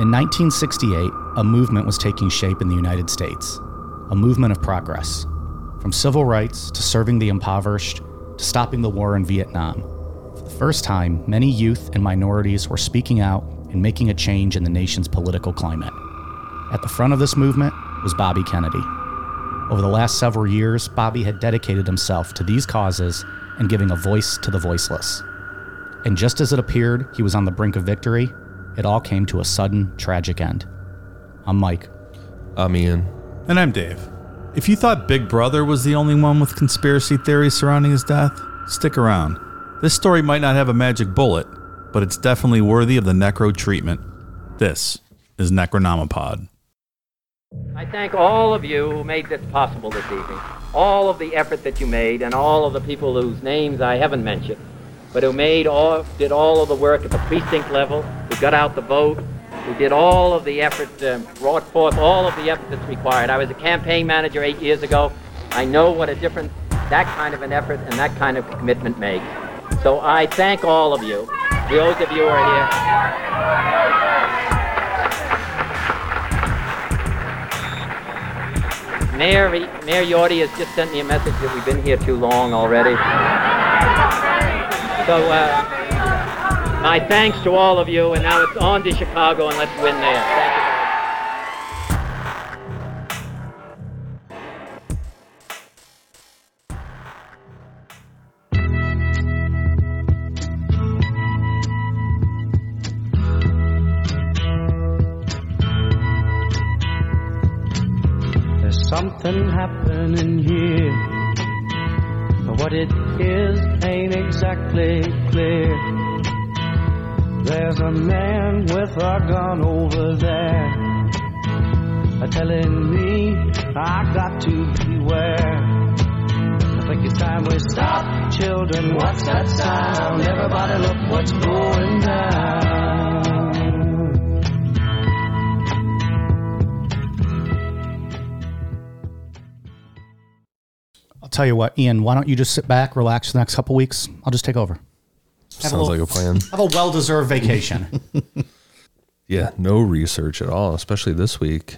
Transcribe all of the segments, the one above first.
In 1968, a movement was taking shape in the United States, a movement of progress. From civil rights to serving the impoverished to stopping the war in Vietnam. For the first time, many youth and minorities were speaking out and making a change in the nation's political climate. At the front of this movement was Bobby Kennedy. Over the last several years, Bobby had dedicated himself to these causes and giving a voice to the voiceless. And just as it appeared he was on the brink of victory, it all came to a sudden, tragic end. I'm Mike. I'm Ian. And I'm Dave. If you thought Big Brother was the only one with conspiracy theories surrounding his death, stick around. This story might not have a magic bullet, but it's definitely worthy of the necro treatment. This is Necronomipod. I thank all of you who made this possible this evening. All of the effort that you made, and all of the people whose names I haven't mentioned, but who made all, did all of the work at the precinct level, who got out the vote, who did all of the effort, um, brought forth all of the effort that's required. I was a campaign manager eight years ago. I know what a difference that kind of an effort and that kind of commitment makes. So I thank all of you, those of you who are here. Mayor, Mayor Yorty has just sent me a message that we've been here too long already. So, uh, my thanks to all of you, and now it's on to Chicago, and let's win there. Everybody what's going down. I'll tell you what, Ian, why don't you just sit back, relax for the next couple weeks? I'll just take over. Sounds like a plan. Have a well deserved vacation. Yeah, no research at all, especially this week.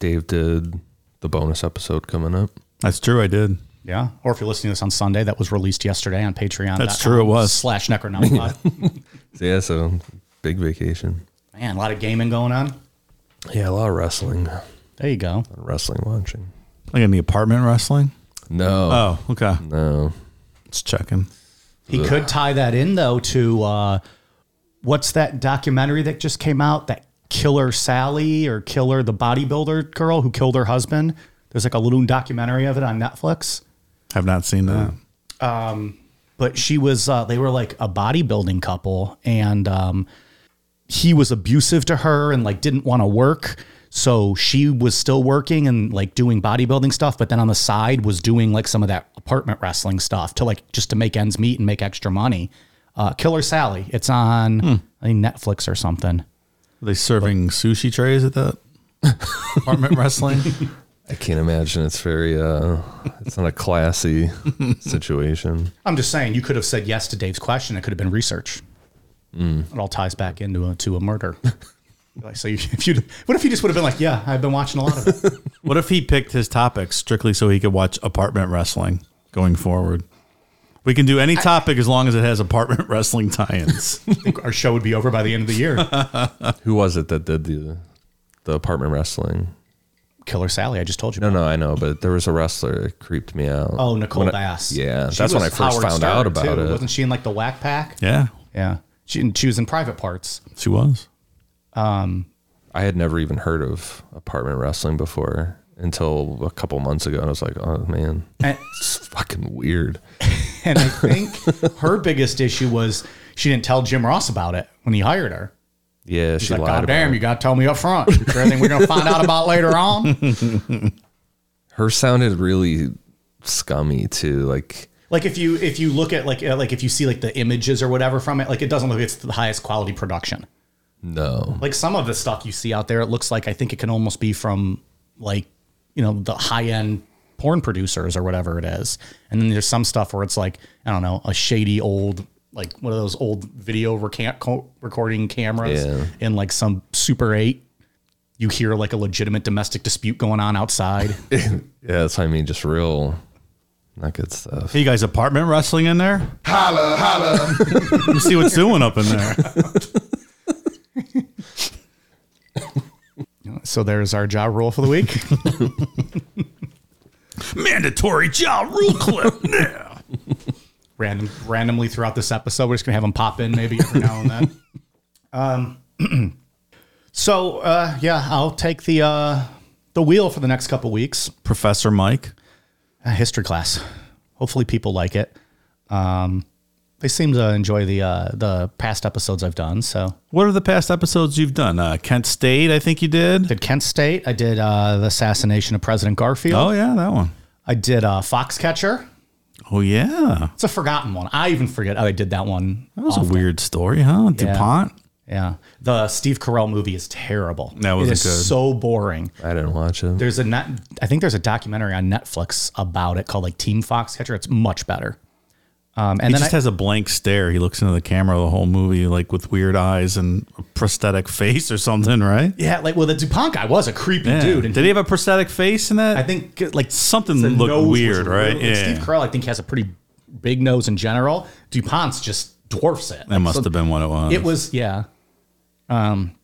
Dave did the bonus episode coming up. That's true, I did. Yeah. Or if you're listening to this on Sunday, that was released yesterday on Patreon. That's true, it was. Slash Necronomipod. Yeah, so big vacation. Man, a lot of gaming going on. Yeah, a lot of wrestling. There you go. Wrestling watching. Like in the apartment wrestling? No. Oh, okay. No. Let's check him. He could tie that in though to uh, what's that documentary that just came out? That Killer Sally or Killer the bodybuilder girl who killed her husband. There's like a little documentary of it on Netflix. Have not seen that. Um, But she was uh, they were like a bodybuilding couple and um, he was abusive to her and like didn't want to work. So she was still working and like doing bodybuilding stuff, but then on the side was doing like some of that apartment wrestling stuff to like just to make ends meet and make extra money. Uh, Killer Sally. It's on I think Netflix or something. Are they serving sushi trays at that apartment wrestling? I can't imagine it's very uh it's not a classy situation. I'm just saying you could have said yes to Dave's question. It could have been research. It all ties back into a, to a murder. like, so you, if you, what if he just would have been like, yeah, I've been watching a lot of it. What if he picked his topics strictly so he could watch apartment wrestling going forward? We can do any topic as long as it has apartment wrestling tie-ins. I think our show would be over by the end of the year. Who was it that did the the apartment wrestling? Killer Sally, I just told you. No, about. no, I know, but there was a wrestler that creeped me out. Oh, Nicole When I- Bass. yeah, She that's when I first Howard found Stern, out about too. it. Wasn't she in like the Wack Pack? yeah, Yeah. She, she was in Private Parts. she was. Um, I had never even heard of apartment wrestling before until a couple months ago, and I was like, "Oh man, And, it's fucking weird." and I think her biggest issue was she didn't tell Jim Ross about it when he hired her. Yeah, She's she like, lied God damn, it. you got to tell me up front. everything we're going to find out about later on? Her sounded really scummy too. Like, Like if you if you look at like uh, like if you see like the images or whatever from it, like it doesn't look it's the highest quality production. no, Like some of the stuff you see out there, it looks like I think it can almost be from like you know the high end porn producers or whatever it is. And then there's some stuff where it's like I don't know a shady old like one of those old video recant- co- recording cameras Yeah. in like some Super 8. You hear like a legitimate domestic dispute going on outside. Yeah, that's what I mean. Just real, not good stuff. Hey, you guys, apartment wrestling in there? Holla, holla. Let me see what's doing up in there. so there's our Ja Rule for the week. Mandatory Ja Rule clip. Yeah. Random, randomly throughout this episode, we're just gonna have them pop in maybe every now and then. Um, so uh, yeah, I'll take the uh, the wheel for the next couple weeks. Professor Mike. a history class. Hopefully, people like it. Um, they seem to enjoy the uh, the past episodes I've done. So, What are the past episodes you've done? Uh, Kent State, I think you did. did Kent State. I did uh, the assassination of President Garfield. Oh, yeah, that one. I did uh, Foxcatcher. Oh, yeah. It's a forgotten one. I even forget how I did that one. That was a weird story, huh? DuPont? Yeah, the Steve Carell movie is terrible. That wasn't it is good. So boring. I didn't watch it. There's a net, I think there's a documentary on Netflix about it called like Team Foxcatcher. It's much better. Um, and He then just I, has a blank stare. He looks into the camera the whole movie, like with weird eyes and a prosthetic face or something, right? yeah, like well, the Dupont guy was a creepy dude. And Did he have a prosthetic face in that? I think like Something the looked weird, right? really- Yeah. Steve Carell, I think, has a pretty big nose in general. Dupont's just dwarfs it. that must have been what it was. It was, yeah. Um,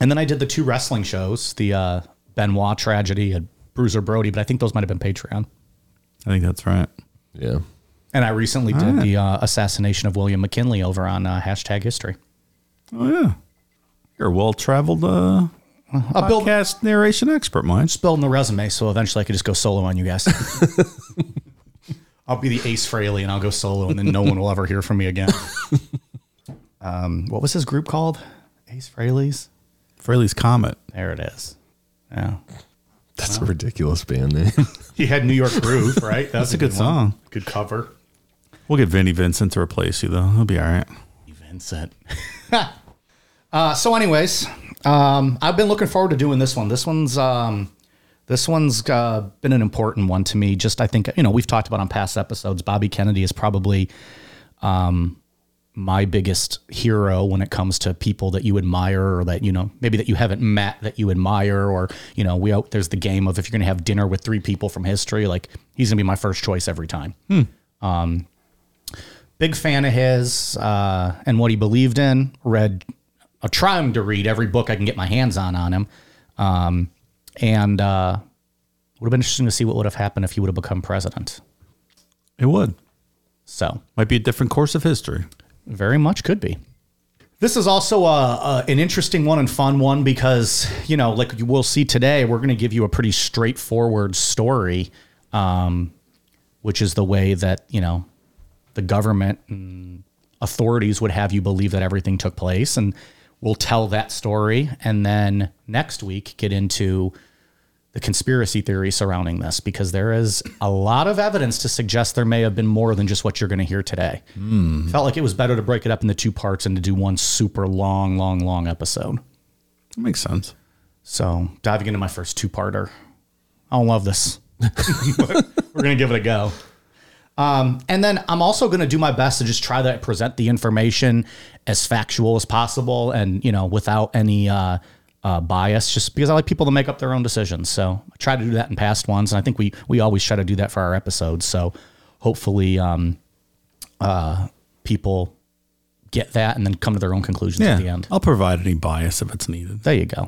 and then I did the two wrestling shows, the uh, Benoit tragedy and Bruiser Brody, but I think those might have been Patreon. I think that's right. yeah. And I recently did the uh, assassination of William McKinley over on uh, hashtag history. Oh, yeah. You're a well traveled uh, I'll build, podcast narration expert, Mike. just building the resume, so eventually I could just go solo on you guys. I'll be the Ace Frehley and I'll go solo, and then no one will ever hear from me again. Um, what was his group called? Ace Frehley's? Frehley's Comet. There it is. Yeah. That's a ridiculous band name. He had New York Groove, right? That's, a good one. song. Good cover. We'll get Vinnie Vincent to replace you, though. He'll be all right. Vincent. uh, so, anyways, um, I've been looking forward to doing this one. This one's um, this one's uh, been an important one to me. Just I think you know we've talked about on past episodes. Bobby Kennedy is probably um, my biggest hero when it comes to people that you admire or that you know maybe that you haven't met that you admire or you know we there's the game of if you're going to have dinner with three people from history like he's going to be my first choice every time Um, big fan of his uh, and what he believed in. Read, I'm trying to read every book I can get my hands on on him, um, and uh, would have been interesting to see what would have happened if he would have become president. It would. So Might be a different course of history. very much could be. This is also a, a, an interesting one and fun one because you know, like you will see today, we're going to give you a pretty straightforward story, um, which is the way that you know the government and authorities would have you believe that everything took place, and we'll tell that story, and then next week get into the conspiracy theory surrounding this because there is a lot of evidence to suggest there may have been more than just what you're going to hear today. Hmm. Felt like it was better to break it up into two parts and to do one super long, long, long episode. That makes sense. So diving into my first two parter. I don't love this. We're going to give it a go. Um, and then I'm also going to do my best to just try to present the information as factual as possible and, you know, without any uh, uh, bias, just because I like people to make up their own decisions. So I try to do that in past ones. And I think we, we always try to do that for our episodes. So hopefully um, uh, people get that and then come to their own conclusions Yeah. at the end. I'll provide any bias if it's needed. There you go.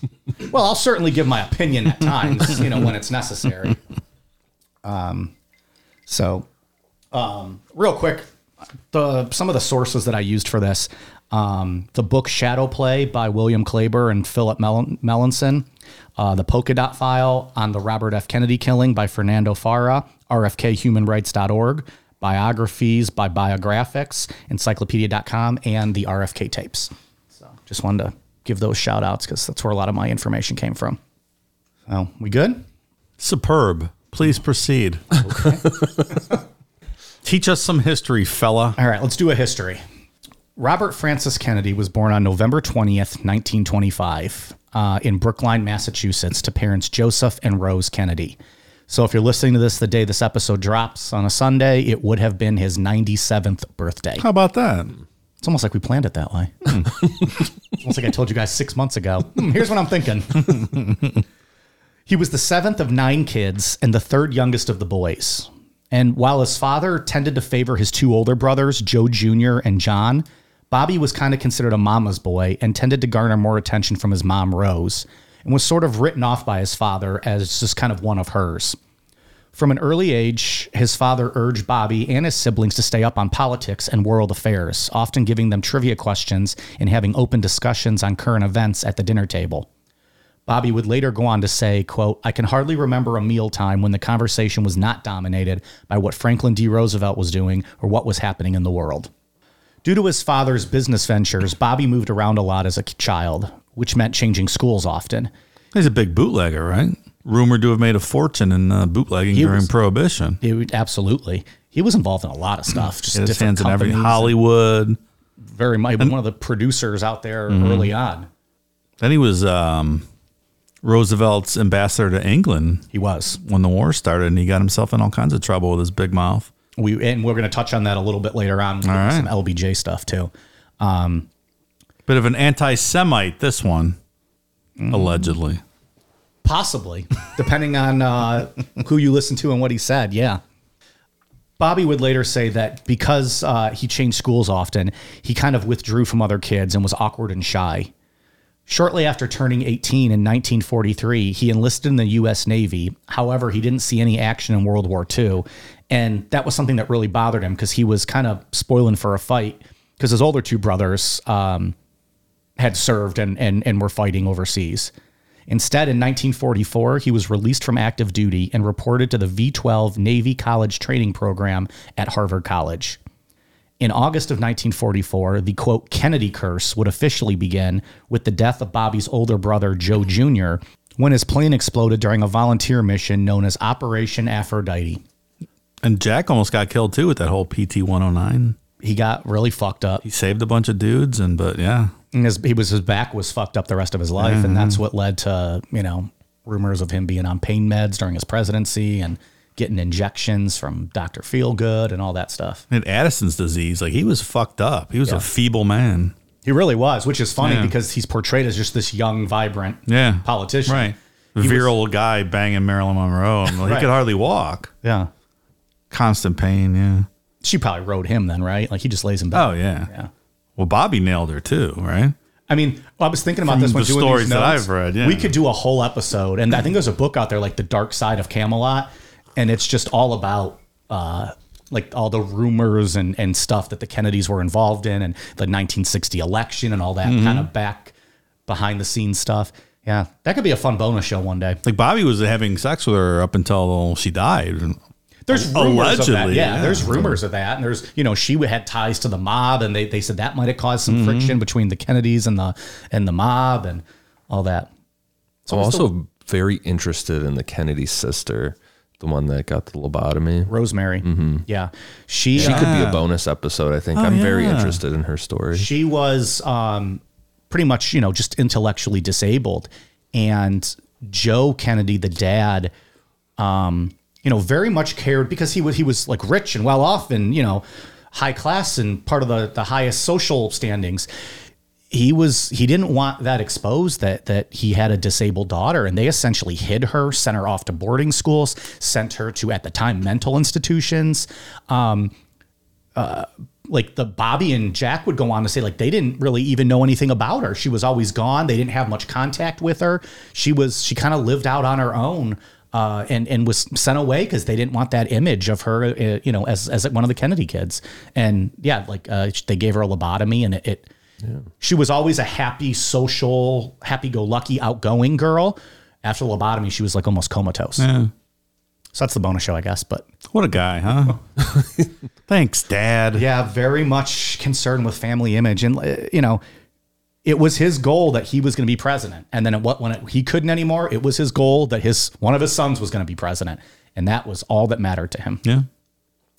well, I'll certainly give my opinion at times, you know, when it's necessary. Um, so, um, real quick, the some of the sources that I used for this, um, the book Shadow Play by William Klaber and Philip Mel- Melanson, uh, the Polka Dot File on the Robert F. Kennedy killing by Fernando Faura, RFKHumanRights.org, biographies by Biographics, Encyclopedia.com, and the RFK tapes. So just wanted to give those shout outs because that's where a lot of my information came from. So we good? Superb. Please proceed. Teach us some history, fella. All right, let's do a history. Robert Francis Kennedy was born on November 20th, 1925, uh, in Brookline, Massachusetts, to parents Joseph and Rose Kennedy. So if you're listening to this the day this episode drops on a Sunday, it would have been his 97th birthday. How about that? It's almost like we planned it that way. Hmm. It's almost like I told you guys six months ago. Hmm, here's what I'm thinking. he was the seventh of nine kids and the third youngest of the boys. And while his father tended to favor his two older brothers, Joe Jr. and John, Bobby was kind of considered a mama's boy and tended to garner more attention from his mom, Rose, and was sort of written off by his father as just kind of one of hers. From an early age, his father urged Bobby and his siblings to stay up on politics and world affairs, often giving them trivia questions and having open discussions on current events at the dinner table. Bobby would later go on to say, quote, I can hardly remember a mealtime when the conversation was not dominated by what Franklin D. Roosevelt was doing or what was happening in the world. Due to his father's business ventures, Bobby moved around a lot as a child, which meant changing schools often. He's a big bootlegger, right? Rumored to have made a fortune in uh, bootlegging He during was- Prohibition. It absolutely. He was involved in a lot of stuff. Just his different hands in every. Hollywood. Very much one of the producers out there early on. Then he was um, Roosevelt's ambassador to England He was. when the war started, and he got himself in all kinds of trouble with his big mouth. We and we're going to touch on that a little bit later on. with. Some LBJ stuff too. Um, Bit of an anti-Semite, this one, Mm. allegedly. Possibly, depending on uh, who you listen to and what he said. Yeah. Bobby would later say that because uh, he changed schools often, he kind of withdrew from other kids and was awkward and shy. Shortly after turning 18 in 1943, he enlisted in the U.S. Navy. However, he didn't see any action in World War II. And that was something that really bothered him because he was kind of spoiling for a fight because his older two brothers um, had served and, and, and were fighting overseas. Instead, in 1944, he was released from active duty and reported to the V 12 Navy College Training Program at Harvard College. In August of 1944, the quote Kennedy curse would officially begin with the death of Bobby's older brother, Joe Jr., when his plane exploded during a volunteer mission known as Operation Aphrodite. And Jack almost got killed too with that whole PT 109. He got really fucked up. He saved a bunch of dudes, and but yeah, And his, he was his back was fucked up the rest of his life, and mm-hmm. that's what led to you know rumors of him being on pain meds during his presidency and getting injections from Doctor Feelgood and all that stuff. and Addison's disease, like he was fucked up. He was Yeah. a feeble man. He really was, which is funny Yeah. because he's portrayed as just this young, vibrant Yeah, politician. right? was- Virile guy banging Marilyn Monroe. like, He could hardly walk. Yeah, Constant pain. Yeah. she probably rode him then, right? Like he just lays in bed. Oh yeah. yeah. Well, Bobby nailed her too, right? I mean, I was thinking about From this when the doing stories these that notes. I've read, yeah. We could do a whole episode, and I think there's a book out there like The Dark Side of Camelot, and it's just all about uh, like all the rumors and and stuff that the Kennedys were involved in, and the 1960 election and all that Mm-hmm. kind of back behind the scenes stuff. Yeah, that could be a fun bonus show one day. Like Bobby was having sex with her up until she died. There's rumors of that. Yeah, yeah. there's rumors of that. And there's, you know, she had ties to the mob and they, they said that might have caused some Mm-hmm. friction between the Kennedys and the and the mob and all that. So I'm also very interested in the Kennedy sister, the one that got the lobotomy. Rosemary. Yeah. She She uh, could be a bonus episode, I think. I'm very yeah. interested in her story. she was um pretty much, you know, just intellectually disabled. And Joe Kennedy, the dad, um, you know, very much cared because he was he was like rich and well off and, you know, high class and part of the the highest social standings. He was he didn't want that exposed that that he had a disabled daughter and they essentially hid her, sent her off to boarding schools, sent her to at the time mental institutions. Um uh, like the Bobby and Jack would go on to say like they didn't really even know anything about her. She was always gone. They didn't have much contact with her. She was she kind of lived out on her own. Uh, and and was sent away because they didn't want that image of her, uh, you know, as as one of the Kennedy kids. And yeah, like uh, they gave her a lobotomy, and it, it she was always a happy, social, happy-go-lucky, outgoing girl. After the lobotomy, she was like almost comatose. Yeah. So that's the bonus show, I guess. But What a guy, huh? Oh. Thanks, Dad. yeah, very much concerned with family image, and you know, it was his goal that he was going to be president, and then what when it, he couldn't anymore, it was his goal that his one of his sons was going to be president, and that was all that mattered to him. Yeah.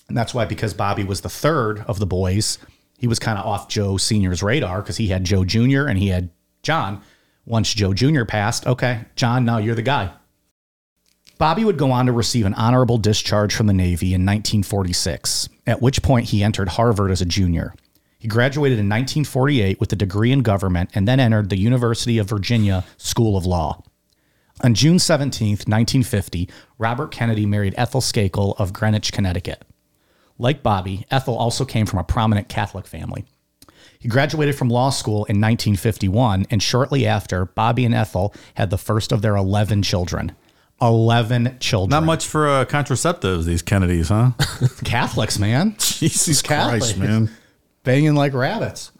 And that's why, because Bobby was the third of the boys, he was kind of off Joe Senior's radar because he had Joe Jr. and he had John. Once Joe Jr. passed, okay, John, now you're the guy. Bobby would go on to receive an honorable discharge from the Navy in 1946, at which point he entered Harvard as a junior. He graduated in 1948 with a degree in government and then entered the University of Virginia School of Law. On June 17, 1950, Robert Kennedy married Ethel Skakel of Greenwich, Connecticut. Like Bobby, Ethel also came from a prominent Catholic family. He graduated from law school in 1951, and shortly after, Bobby and Ethel had the first of their 11 children. 11 children. Not much for uh, contraceptives, these Kennedys, huh? Catholics, man. Jesus Catholic. Christ, man. Banging like rabbits.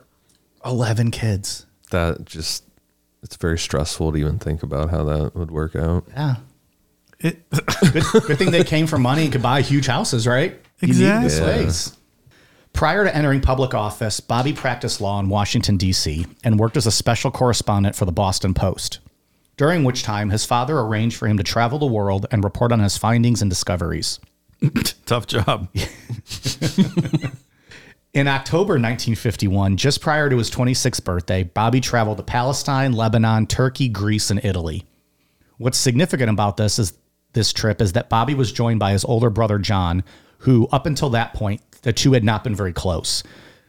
11 kids. That just it's very stressful to even think about how that would work out. Yeah. It, Good, good thing they came from money and could buy huge houses, right? You need the Exactly. space. Prior to entering public office, Bobby practiced law in Washington, D.C., and worked as a special correspondent for the Boston Post, during which time his father arranged for him to travel the world and report on his findings and discoveries. tough job. In October 1951, just prior to his 26th birthday, Bobby traveled to Palestine, Lebanon, Turkey, Greece, and Italy. What's significant about this is this trip is that Bobby was joined by his older brother John, who up until that point the two had not been very close.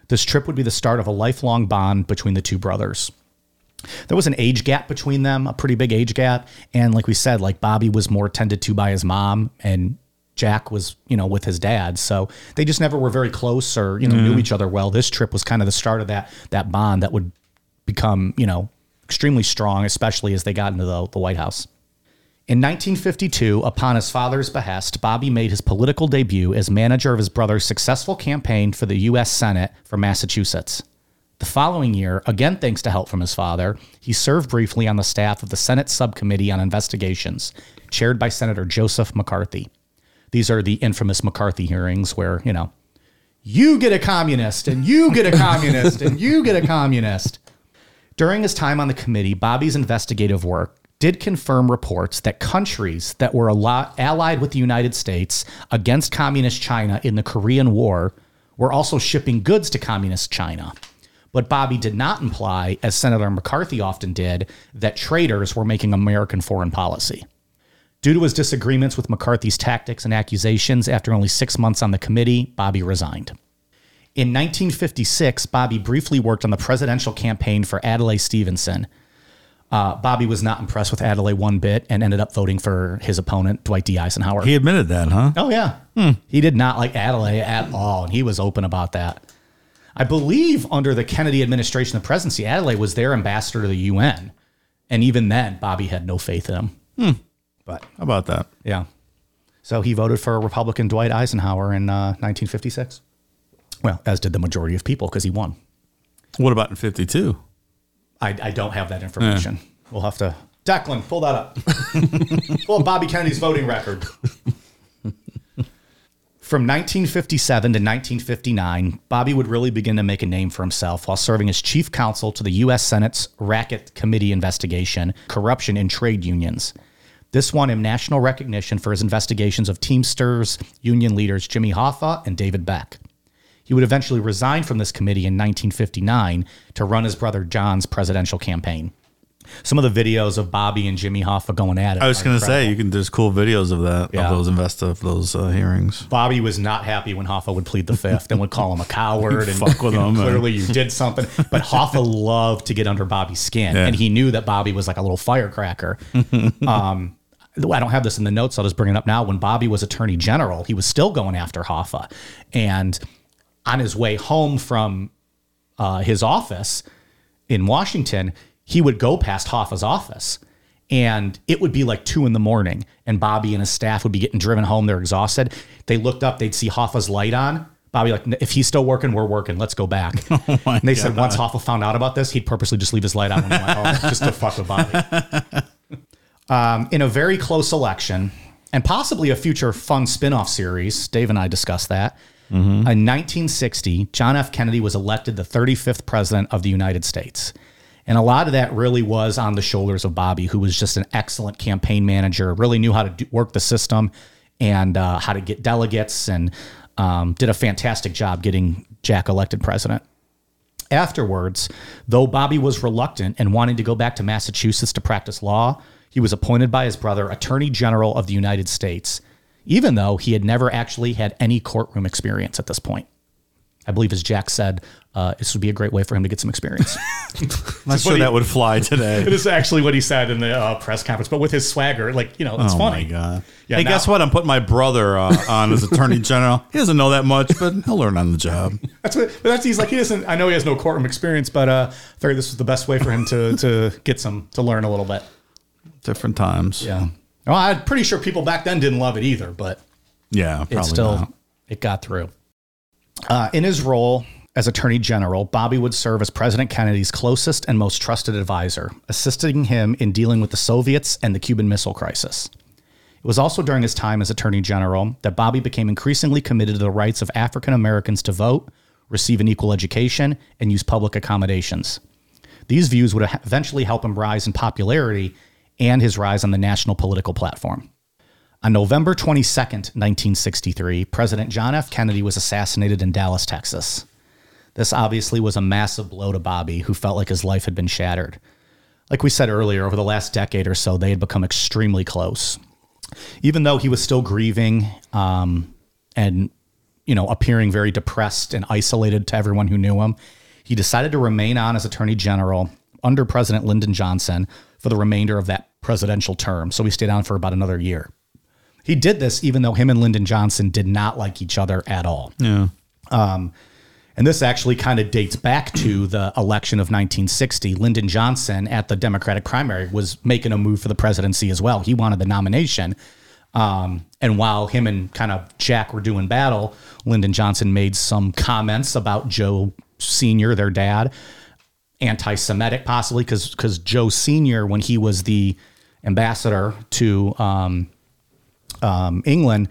This trip would be the start of a lifelong bond between the two brothers. There was an age gap between them, a pretty big age gap, and like we said, like Bobby was more tended to by his mom and Jack was, you know, with his dad. So they just never were very close or, you know, knew mm-hmm. each other well. This trip was kind of the start of that that bond that would become, you know, extremely strong, especially as they got into the, the White House. In 1952, upon his father's behest, Bobby made his political debut as manager of his brother's successful campaign for the U.S. Senate for Massachusetts. The following year, again thanks to help from his father, he served briefly on the staff of the Senate Subcommittee on Investigations, chaired by Senator Joseph McCarthy. These are the infamous McCarthy hearings where, you know, you get a communist and you get a communist and you get a communist. During his time on the committee, Bobby's investigative work did confirm reports that countries that were allied with the United States against communist China in the Korean War were also shipping goods to communist China. But Bobby did not imply, as Senator McCarthy often did, that traitors were making American foreign policy. Due to his disagreements with McCarthy's tactics and accusations, after only six months on the committee, Bobby resigned. In 1956, Bobby briefly worked on the presidential campaign for Adlai Stevenson. Uh, Bobby was not impressed with Adlai one bit and ended up voting for his opponent, Dwight D. Eisenhower. He admitted that, huh? oh, yeah. He did not like Adlai at all, and he was open about that. I believe under the Kennedy administration, the presidency, Adlai was their ambassador to the UN. And even then, Bobby had no faith in him. But How about that? yeah. So he voted for Republican Dwight Eisenhower in uh, 1956. Well, as did the majority of people because he won. What about in 52? I, I don't have that information. We'll have to. Declan, pull that up. pull up Bobby Kennedy's voting record. From 1957 to 1959, Bobby would really begin to make a name for himself while serving as chief counsel to the U.S. Senate's Racket Committee investigation, corruption in trade unions. This won him national recognition for his investigations of Teamsters union leaders Jimmy Hoffa and David Beck. He would eventually resign from this committee in 1959 to run his brother John's presidential campaign. Some of the videos of Bobby and Jimmy Hoffa going at it. I was going to say you can. There's cool videos of that Yeah. of those invest of those uh, hearings. Bobby was not happy when Hoffa would plead the fifth and would call him a coward and Fuck with you know, him, man. Clearly, you did something. But Hoffa loved to get under Bobby's skin, Yeah. and he knew that Bobby was like a little firecracker. um, I don't have this in the notes. I'll just bring it up now. When Bobby was Attorney General, he was still going after Hoffa, and on his way home from uh, his office in Washington, he would go past Hoffa's office. And it would be like two in the morning, and Bobby and his staff would be getting driven home. They're exhausted. They looked up, they'd see Hoffa's light on. Bobby, like, if he's still working, we're working. Let's go back. and they said once Hoffa found out about this, he'd purposely just leave his light on when he went home just to fuck with Bobby. Um, in a very close election, and possibly a future fun spin off series, Dave and I discussed that. In 1960, John F. Kennedy was elected the 35th president of the United States. And a lot of that really was on the shoulders of Bobby, who was just an excellent campaign manager, really knew how to do, work the system and uh, how to get delegates, and um, did a fantastic job getting Jack elected president. Afterwards, though Bobby was reluctant and wanting to go back to Massachusetts to practice law, He was appointed by his brother Attorney General of the United States, even though he had never actually had any courtroom experience at this point. I believe, as Jack said, uh, this would be a great way for him to get some experience. I'm not sure that would fly today. it is actually what he said in the uh, press conference, but with his swagger, like you know, it's funny. oh funny. my god! Yeah, hey, now- guess what? I'm putting my brother uh, on as attorney general. He doesn't know that much, but he'll learn on the job. That's what. But that's he's like he doesn't. I know he has no courtroom experience, but uh, I figured this was the best way for him to to get some to learn a little bit. Different times. Yeah. Well, I'm pretty sure people back then didn't love it either, but yeah. Probably it still not. it got through. Uh, in his role as Attorney General, Bobby would serve as President Kennedy's closest and most trusted advisor, assisting him in dealing with the Soviets and the Cuban Missile Crisis. It was also during his time as Attorney General that Bobby became increasingly committed to the rights of African Americans to vote, receive an equal education, and use public accommodations. These views would eventually help him rise in popularity and his rise on the national political platform. On November 22nd, 1963, President John F. Kennedy was assassinated in Dallas, Texas. This obviously was a massive blow to Bobby, who felt like his life had been shattered. Like we said earlier, over the last decade or so, they had become extremely close. Even though he was still grieving um, and, you know, appearing very depressed and isolated to everyone who knew him, he decided to remain on as Attorney General under President Lyndon Johnson for the remainder of that presidential term. So he stayed on for about another year. He did this even though him and Lyndon Johnson did not like each other at all. Yeah. And this actually kind of dates back to the election of 1960. Lyndon Johnson at the Democratic primary was making a move for the presidency as well. He wanted the nomination. Um, and while him and kind of Jack were doing battle, Lyndon Johnson made some comments about Joe Sr., their dad, anti Semitic possibly, because because Joe Sr., when he was the ambassador to um, um, England,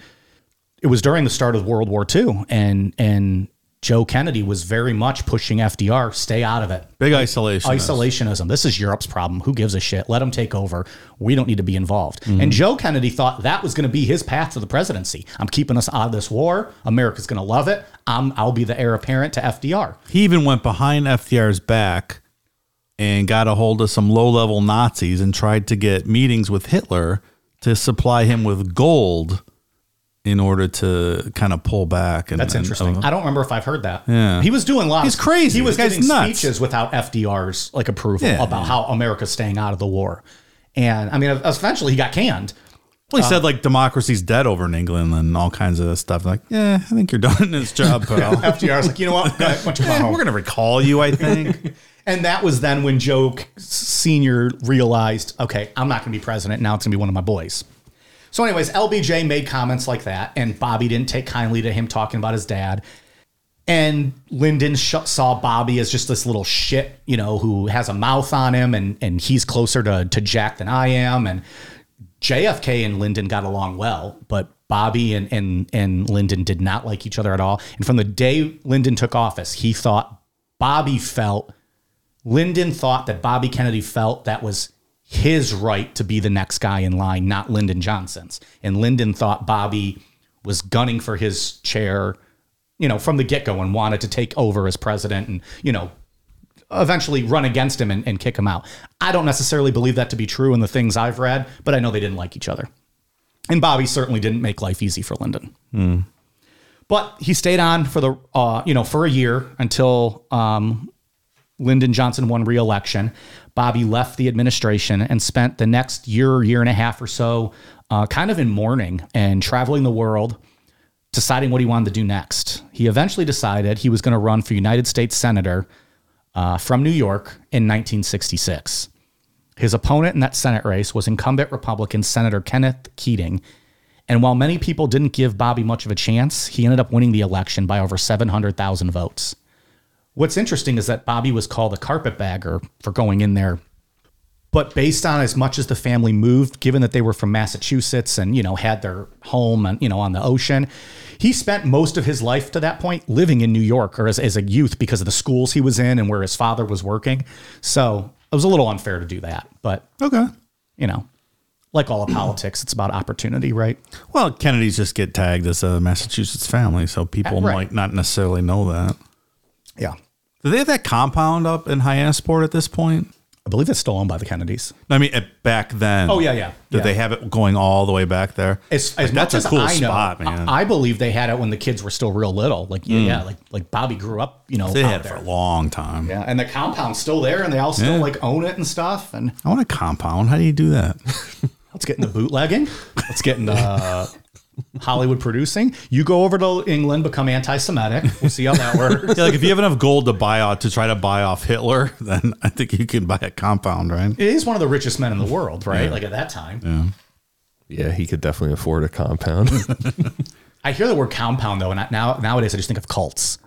it was during the start of World War II, and and Joe Kennedy was very much pushing FDR, stay out of it. Big isolation. Isolationism. This is Europe's problem. Who gives a shit? Let them take over. We don't need to be involved. And mhm. Joe Kennedy thought that was going to be his path to the presidency. I'm keeping us out of this war. America's going to love it. I'm, I'll be the heir apparent to FDR. He even went behind FDR's back and got a hold of some low level Nazis and tried to get meetings with Hitler to supply him with gold in order to kind of pull back. And That's and- interesting. uh, I don't remember if I've heard that. Yeah. He was doing lots. He's crazy. He was This giving nuts. speeches without FDR's like approval Yeah. about how America's staying out of the war. And I mean, eventually he got canned. well, he said like democracy's dead over in England and all kinds of stuff. Like, yeah, I think you're done this job, pal. FDR's like, you know what? Go ahead, you Eh, we're gonna recall you, I think. And that was then when Joe Sr. realized, okay, I'm not going to be president. Now it's going to be one of my boys. So, anyways, LBJ made comments like that, and Bobby didn't take kindly to him talking about his dad. And Lyndon sh- saw Bobby as just this little shit, you know, who has a mouth on him, and and he's closer to to Jack than I am. And JFK and Lyndon got along well, but Bobby and and and Lyndon did not like each other at all. And from the day Lyndon took office, he thought Bobby felt Lyndon thought that Bobby Kennedy felt that was his right to be the next guy in line, not Lyndon Johnson's. And Lyndon thought Bobby was gunning for his chair, you know, from the get go and wanted to take over as president and, you know, eventually run against him and, and kick him out. I don't necessarily believe that to be true in the things I've read, but I know they didn't like each other. And Bobby certainly didn't make life easy for Lyndon. But he stayed on for the, uh, you know, for a year until um, Lyndon Johnson won re-election. Bobby left the administration and spent the next year, year and a half or so, uh, kind of in mourning and traveling the world, deciding what he wanted to do next. He eventually decided he was going to run for United States Senator uh, from New York in 1966. His opponent in that Senate race was incumbent Republican Senator Kenneth Keating. And while many people didn't give Bobby much of a chance, he ended up winning the election by over 700,000 votes. What's interesting is that Bobby was called a carpetbagger for going in there. But based on as much as the family moved, given that they were from Massachusetts and, you know, had their home and, you know, on the ocean, he spent most of his life to that point living in New York or as, as a youth because of the schools he was in and where his father was working. So it was a little unfair to do that. But, okay. you know, like all of politics, it's about opportunity, right? Well, Kennedys just get tagged as a Massachusetts family, so people Right. might not necessarily know that. Yeah. Do they have that compound up in Hyannisport at this point? I believe it's still owned by the Kennedys. I mean, at, back then. Oh, yeah, yeah. Did Yeah. they have it going all the way back there? As, Like, as much that's a as cool I know, spot, man. I, I believe they had it when the kids were still real little. Like yeah, yeah like like Bobby grew up, you know, they had it there. for a long time. Yeah, and the compound's still there, and they all still Yeah. like own it and stuff. And I want a compound. How do you do that? let's get into bootlegging. Let's get into uh, Hollywood producing. You go over to England, become anti-Semitic. We'll see how that works. yeah, like if you have enough gold to buy out to try to buy off Hitler, then I think you can buy a compound, right? He's one of the richest men in the world, right? Like at that time. Yeah, he could definitely afford a compound. I hear the word compound though, and I, now nowadays I just think of cults.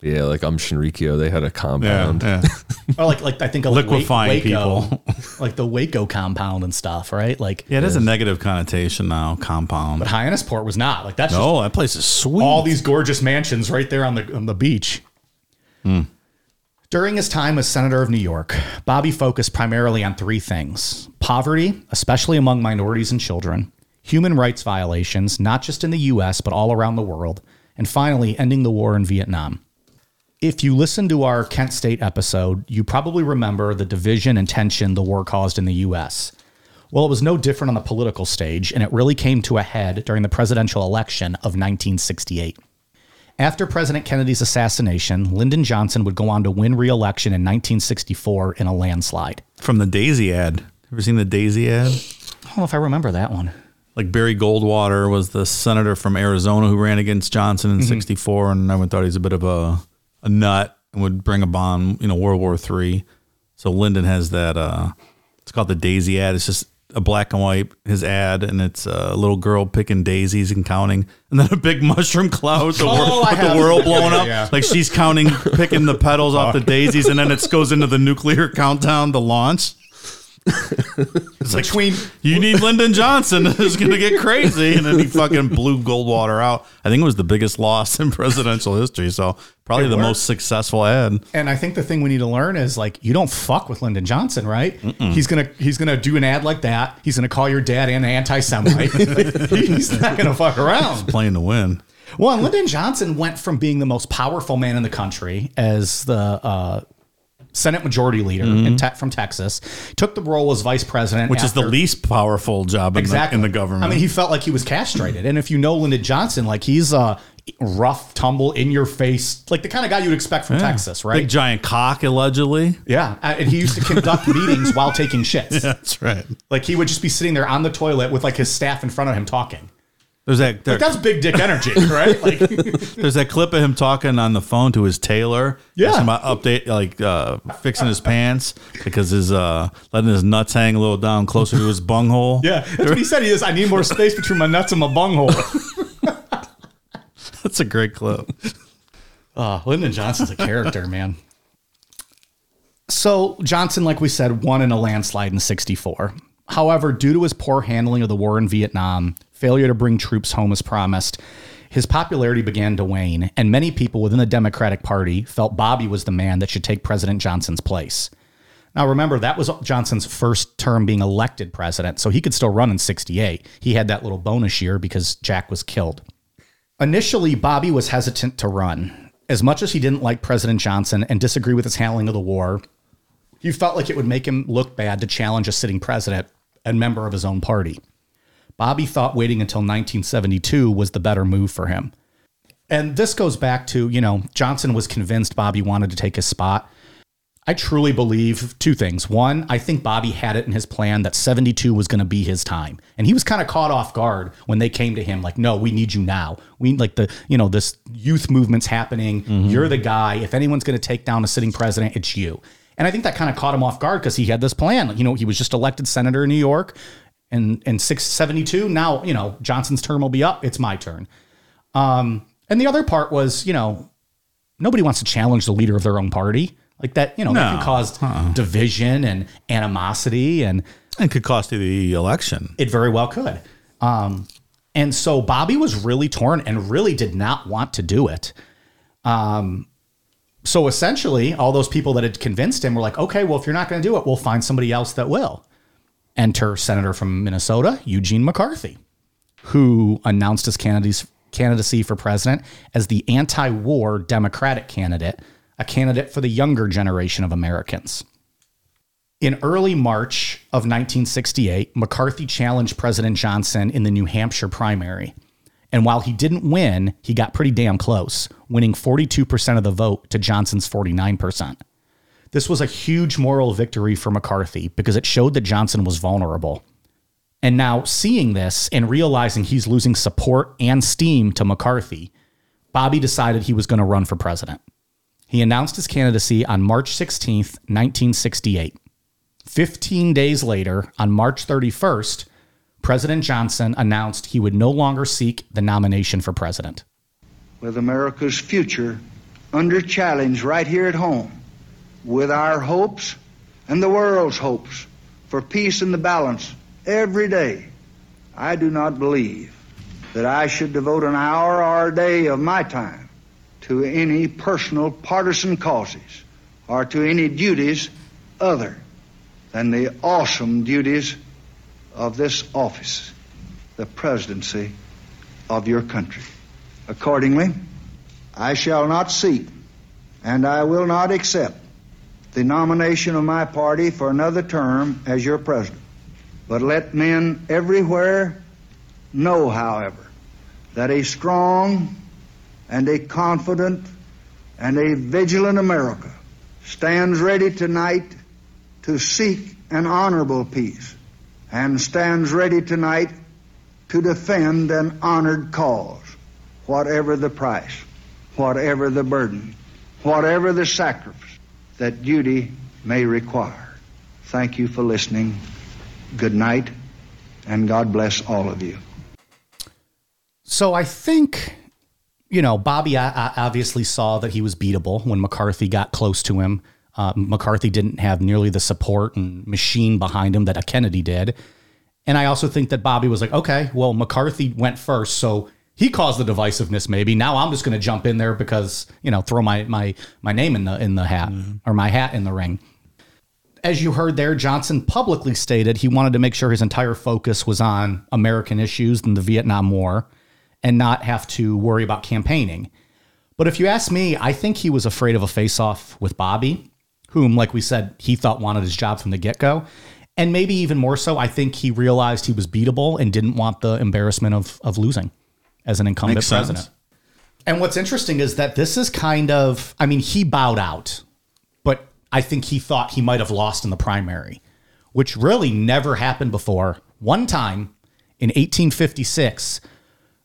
Yeah, like um Shinrikyo, they had a compound. yeah. Or like like I think of like Liquefying Waco, people. like the Waco compound and stuff, right? Like Yeah, it has a negative connotation now. Compound. But Hyannisport was not. Like that's just no, that place is sweet. all these gorgeous mansions right there on the on the beach. During his time as senator of New York, Bobby focused primarily on three things: poverty, especially among minorities and children, human rights violations, not just in the US but all around the world, and finally ending the war in Vietnam. If you listen to our Kent State episode, you probably remember the division and tension the war caused in the US. Well, it was no different on the political stage, and it really came to a head during the presidential election of 1968. After President Kennedy's assassination, Lyndon Johnson would go on to win re election in 1964 in a landslide. from the Daisy ad. Ever seen the Daisy ad? I don't know if I remember that one. Like Barry Goldwater was the senator from Arizona who ran against Johnson in mm-hmm. '64, and everyone thought he was a bit of a, a nut and would bring a bomb, you know, World War Three. So Lyndon has that. Uh, it's called the Daisy ad. It's just a black and white his ad, and it's a little girl picking daisies and counting, and then a big mushroom cloud with the, Oh, with the world blowing up. yeah. Like she's counting, picking the petals off the daisies, and then it goes into the nuclear countdown the launch. It's like Between you need Lyndon Johnson. It's going to get crazy. And then he fucking blew Goldwater out. I think it was the biggest loss in presidential history. So probably It the worked. most successful ad. and I think the thing we need to learn is like you don't fuck with Lyndon Johnson, right? He's gonna he's gonna do an ad like that. He's gonna call your dad an anti-Semite. he's not gonna fuck around. Playing to win. Well, and Lyndon Johnson went from being the most powerful man in the country as the uh, Senate Majority Leader in te- from Texas, took the role as vice president, Which is the least powerful job in, exactly the, in the government. I mean, he felt like he was castrated, and if you know Lyndon Johnson, like he's a rough, tumble, in your face, like the kind of guy you'd expect from Yeah. Texas, right? Big giant cock, allegedly. yeah, uh, and he used to conduct meetings while taking shits. That's right. Like he would just be sitting there on the toilet with like his staff in front of him talking. There's that. There, Like that's big dick energy, right? Like there's that clip of him talking on the phone to his tailor. Yeah. Asking about update, like uh, fixing his pants because his uh, letting his nuts hang a little down closer to his bunghole. yeah, that's what he said. He is. I need more space between my nuts and my bunghole. That's a great clip. Uh, Lyndon Johnson's a character, man. So Johnson, like we said, won in a landslide in 64. However, due to his poor handling of the war in Vietnam, failure to bring troops home as promised, his popularity began to wane, and many people within the Democratic Party felt Bobby was the man that should take President Johnson's place. Now, remember, that was Johnson's first term being elected president, so he could still run in 68. He had that little bonus year because Jack was killed. Initially, Bobby was hesitant to run. As much as he didn't like President Johnson and disagree with his handling of the war, he felt like it would make him look bad to challenge a sitting president and member of his own party. Bobby thought waiting until 1972 was the better move for him. And this goes back to, you know, Johnson was convinced Bobby wanted to take his spot. I truly believe two things. One, I think Bobby had it in his plan that 72 was going to be his time. And he was kind of caught off guard when they came to him like, "No, we need you now. We like the, you know, this youth movement's happening. Mm-hmm. You're the guy. If anyone's going to take down a sitting president, it's you." And I think that kind of caught him off guard because he had this plan. You know, he was just elected senator in New York and and 672, now, you know, Johnson's term will be up. It's my turn. Um, and the other part was, you know, nobody wants to challenge the leader of their own party like that. You know, that No. can cause division and animosity, and And could cost you the election. it very well could. Um, and so Bobby was really torn and really did not want to do it. Um, so essentially, all those people that had convinced him were like, okay, well, if you're not going to do it, we'll find somebody else that will. Enter Senator from Minnesota, Eugene McCarthy, who announced his candidacy for president as the anti war Democratic candidate, a candidate for the younger generation of Americans. In early March of 1968, McCarthy challenged President Johnson in the New Hampshire primary. And while he didn't win, he got pretty damn close, winning 42% of the vote to Johnson's 49%. This was a huge moral victory for McCarthy because it showed that Johnson was vulnerable. And now, seeing this and realizing he's losing support and steam to McCarthy, Bobby decided he was going to run for president. He announced his candidacy on March 16th, 1968. 15 days later, on March 31st, President Johnson announced he would no longer seek the nomination for president. with America's future under challenge right here at home, with our hopes and the world's hopes for peace and the balance every day, I do not believe that I should devote an hour or a day of my time to any personal partisan causes or to any duties other than the awesome duties of this office, the presidency of your country. Accordingly, I shall not seek and I will not accept the nomination of my party for another term as your president. But let men everywhere know, however, that a strong and a confident and a vigilant America stands ready tonight to seek an honorable peace and stands ready tonight to defend an honored cause, whatever the price, whatever the burden, whatever the sacrifice that duty may require. Thank you for listening. Good night, and God bless all of you. So I think, you know, Bobby obviously saw that he was beatable when McCarthy got close to him. Uh, McCarthy didn't have nearly the support and machine behind him that a Kennedy did. And I also think that Bobby was like, okay, well, McCarthy went first, so he caused the divisiveness. Maybe now I'm just going to jump in there because you know throw my my my name in the in the hat or my hat in the ring. As you heard there, Johnson publicly stated he wanted to make sure his entire focus was on American issues and the Vietnam War, and not have to worry about campaigning. But if you ask me, I think he was afraid of a face-off with Bobby, whom, like we said, he thought wanted his job from the get-go. And maybe even more so, I think he realized he was beatable and didn't want the embarrassment of, of losing as an incumbent Makes sense. president. And what's interesting is that this is kind of, I mean, he bowed out, but I think he thought he might have lost in the primary, which really never happened before. One time in 1856,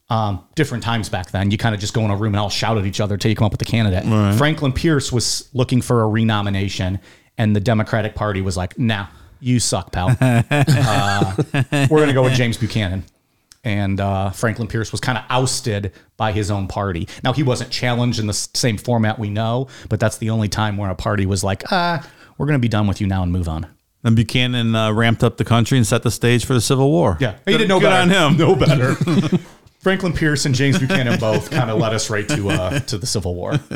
um, different times back then, you kind of just go in a room and all shout at each other till you come up with a candidate. Franklin Pierce was looking for a renomination, and the Democratic Party was like, nah, you suck, pal. uh, we're going to go with James Buchanan and uh, Franklin Pierce was kind of ousted by his own party. Now he wasn't challenged in the same format we know, but that's the only time where a party was like, "Ah, we're going to be done with you now and move on." Then Buchanan uh, ramped up the country and set the stage for the Civil War. Yeah, he Good- didn't know good better. on him. No better. Franklin Pierce and James Buchanan both kind of led us right to uh, to the Civil War.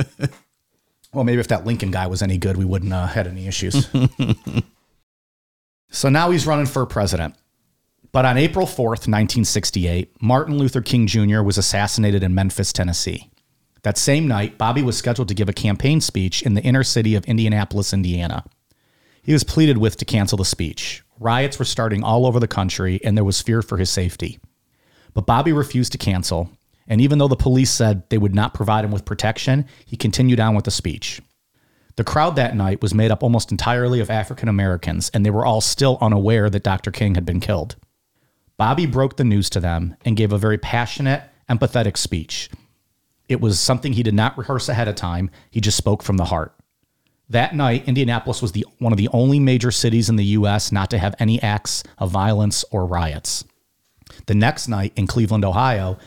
Well, maybe if that Lincoln guy was any good, we wouldn't uh, had any issues. so now he's running for president. But on April 4th, 1968, Martin Luther King Jr. was assassinated in Memphis, Tennessee. That same night, Bobby was scheduled to give a campaign speech in the inner city of Indianapolis, Indiana. He was pleaded with to cancel the speech. Riots were starting all over the country, and there was fear for his safety. But Bobby refused to cancel, and even though the police said they would not provide him with protection, he continued on with the speech. The crowd that night was made up almost entirely of African Americans, and they were all still unaware that Dr. King had been killed. Bobby broke the news to them and gave a very passionate, empathetic speech. It was something he did not rehearse ahead of time, he just spoke from the heart. That night, Indianapolis was the, one of the only major cities in the U.S. not to have any acts of violence or riots. The next night in Cleveland, Ohio,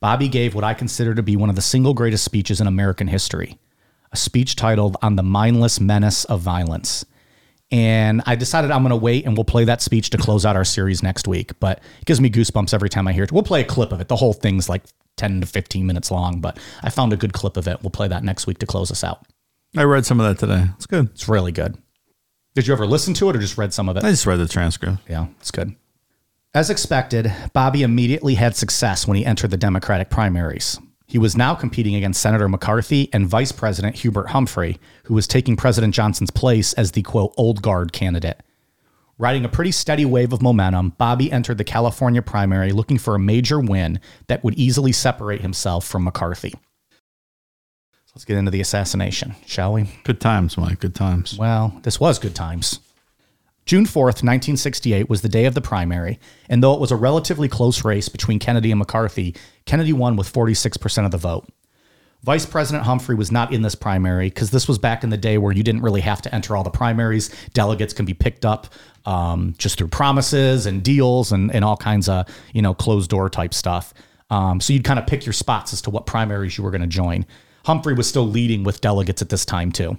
Bobby gave what I consider to be one of the single greatest speeches in American history a speech titled On the Mindless Menace of Violence. And I decided I'm going to wait and we'll play that speech to close out our series next week. But it gives me goosebumps every time I hear it. We'll play a clip of it. The whole thing's like 10 to 15 minutes long, but I found a good clip of it. We'll play that next week to close us out. I read some of that today. It's good. It's really good. Did you ever listen to it or just read some of it? I just read the transcript. Yeah, it's good. As expected, Bobby immediately had success when he entered the Democratic primaries. He was now competing against Senator McCarthy and Vice President Hubert Humphrey, who was taking President Johnson's place as the quote old guard candidate. Riding a pretty steady wave of momentum, Bobby entered the California primary looking for a major win that would easily separate himself from McCarthy. Let's get into the assassination, shall we? Good times, Mike. Good times. Well, this was good times. June 4th, 1968 was the day of the primary, and though it was a relatively close race between Kennedy and McCarthy, Kennedy won with 46% of the vote. Vice President Humphrey was not in this primary because this was back in the day where you didn't really have to enter all the primaries. Delegates can be picked up um, just through promises and deals and, and all kinds of you know closed door type stuff. Um, so you'd kind of pick your spots as to what primaries you were going to join. Humphrey was still leading with delegates at this time too.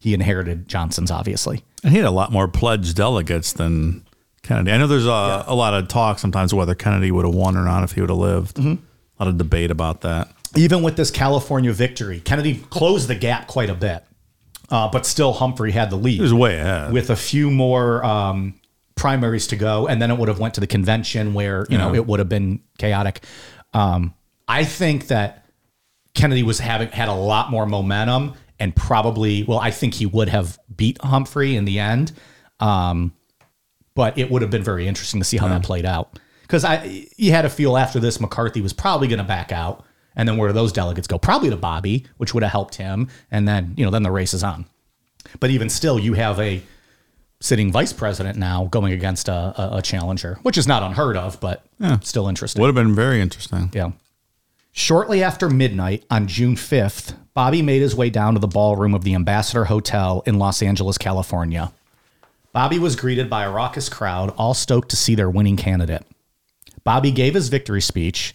He inherited Johnson's, obviously. And he had a lot more pledged delegates than Kennedy. I know there's a, a lot of talk sometimes whether Kennedy would have won or not if he would have lived. A lot of debate about that. even with this California victory, Kennedy closed the gap quite a bit, uh, but still Humphrey had the lead He was way ahead. with a few more um, primaries to go, and then it would have went to the convention where you know it would have been chaotic. Um, I think that Kennedy was having had a lot more momentum, and probably well, I think he would have beat Humphrey in the end. Um, but it would have been very interesting to see how that played out because I you had a feel after this McCarthy was probably going to back out, and then where do those delegates go? Probably to Bobby, which would have helped him, and then you know then the race is on. But even still, you have a sitting vice president now going against a, a, a challenger, which is not unheard of, but still interesting. Would have been very interesting. Yeah. Shortly after midnight on June 5th, Bobby made his way down to the ballroom of the Ambassador Hotel in Los Angeles, California. Bobby was greeted by a raucous crowd, all stoked to see their winning candidate. Bobby gave his victory speech,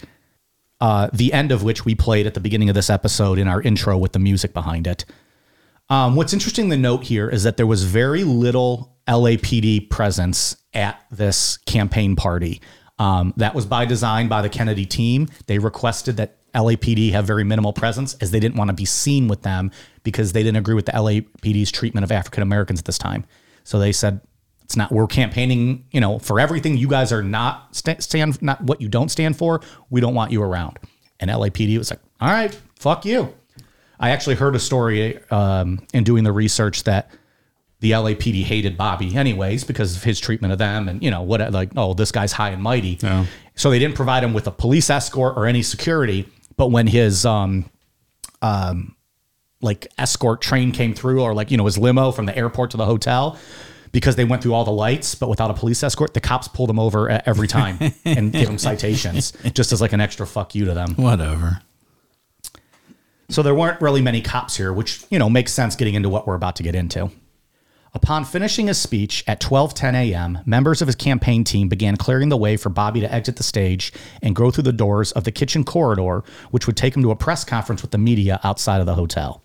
uh, the end of which we played at the beginning of this episode in our intro with the music behind it. Um, what's interesting to note here is that there was very little LAPD presence at this campaign party. Um, that was by design by the Kennedy team. They requested that LAPD have very minimal presence as they didn't want to be seen with them because they didn't agree with the LAPD's treatment of African Americans at this time. So they said, it's not, we're campaigning, you know, for everything you guys are not sta- stand, not what you don't stand for. We don't want you around. And LAPD was like, all right, fuck you. I actually heard a story um, in doing the research that the LAPD hated Bobby anyways because of his treatment of them and you know what like oh this guy's high and mighty. Yeah. So they didn't provide him with a police escort or any security. But when his um um like escort train came through or like you know his limo from the airport to the hotel because they went through all the lights but without a police escort the cops pulled him over every time and gave him citations just as like an extra fuck you to them. Whatever. So there weren't really many cops here, which, you know, makes sense getting into what we're about to get into. Upon finishing his speech at 12:10 a.m., members of his campaign team began clearing the way for Bobby to exit the stage and go through the doors of the kitchen corridor, which would take him to a press conference with the media outside of the hotel.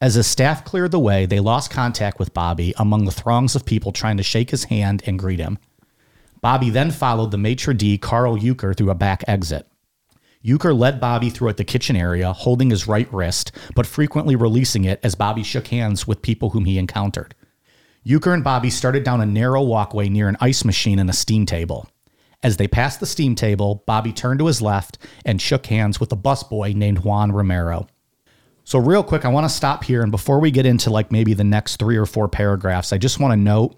As his staff cleared the way, they lost contact with Bobby among the throngs of people trying to shake his hand and greet him. Bobby then followed the maitre d' Karl Uecker through a back exit. Uecker led Bobby throughout the kitchen area, holding his right wrist, but frequently releasing it as Bobby shook hands with people whom he encountered. Uecker and Bobby started down a narrow walkway near an ice machine and a steam table. As they passed the steam table, Bobby turned to his left and shook hands with a busboy named Juan Romero. So, real quick, I want to stop here. And before we get into like maybe the next three or four paragraphs, I just want to note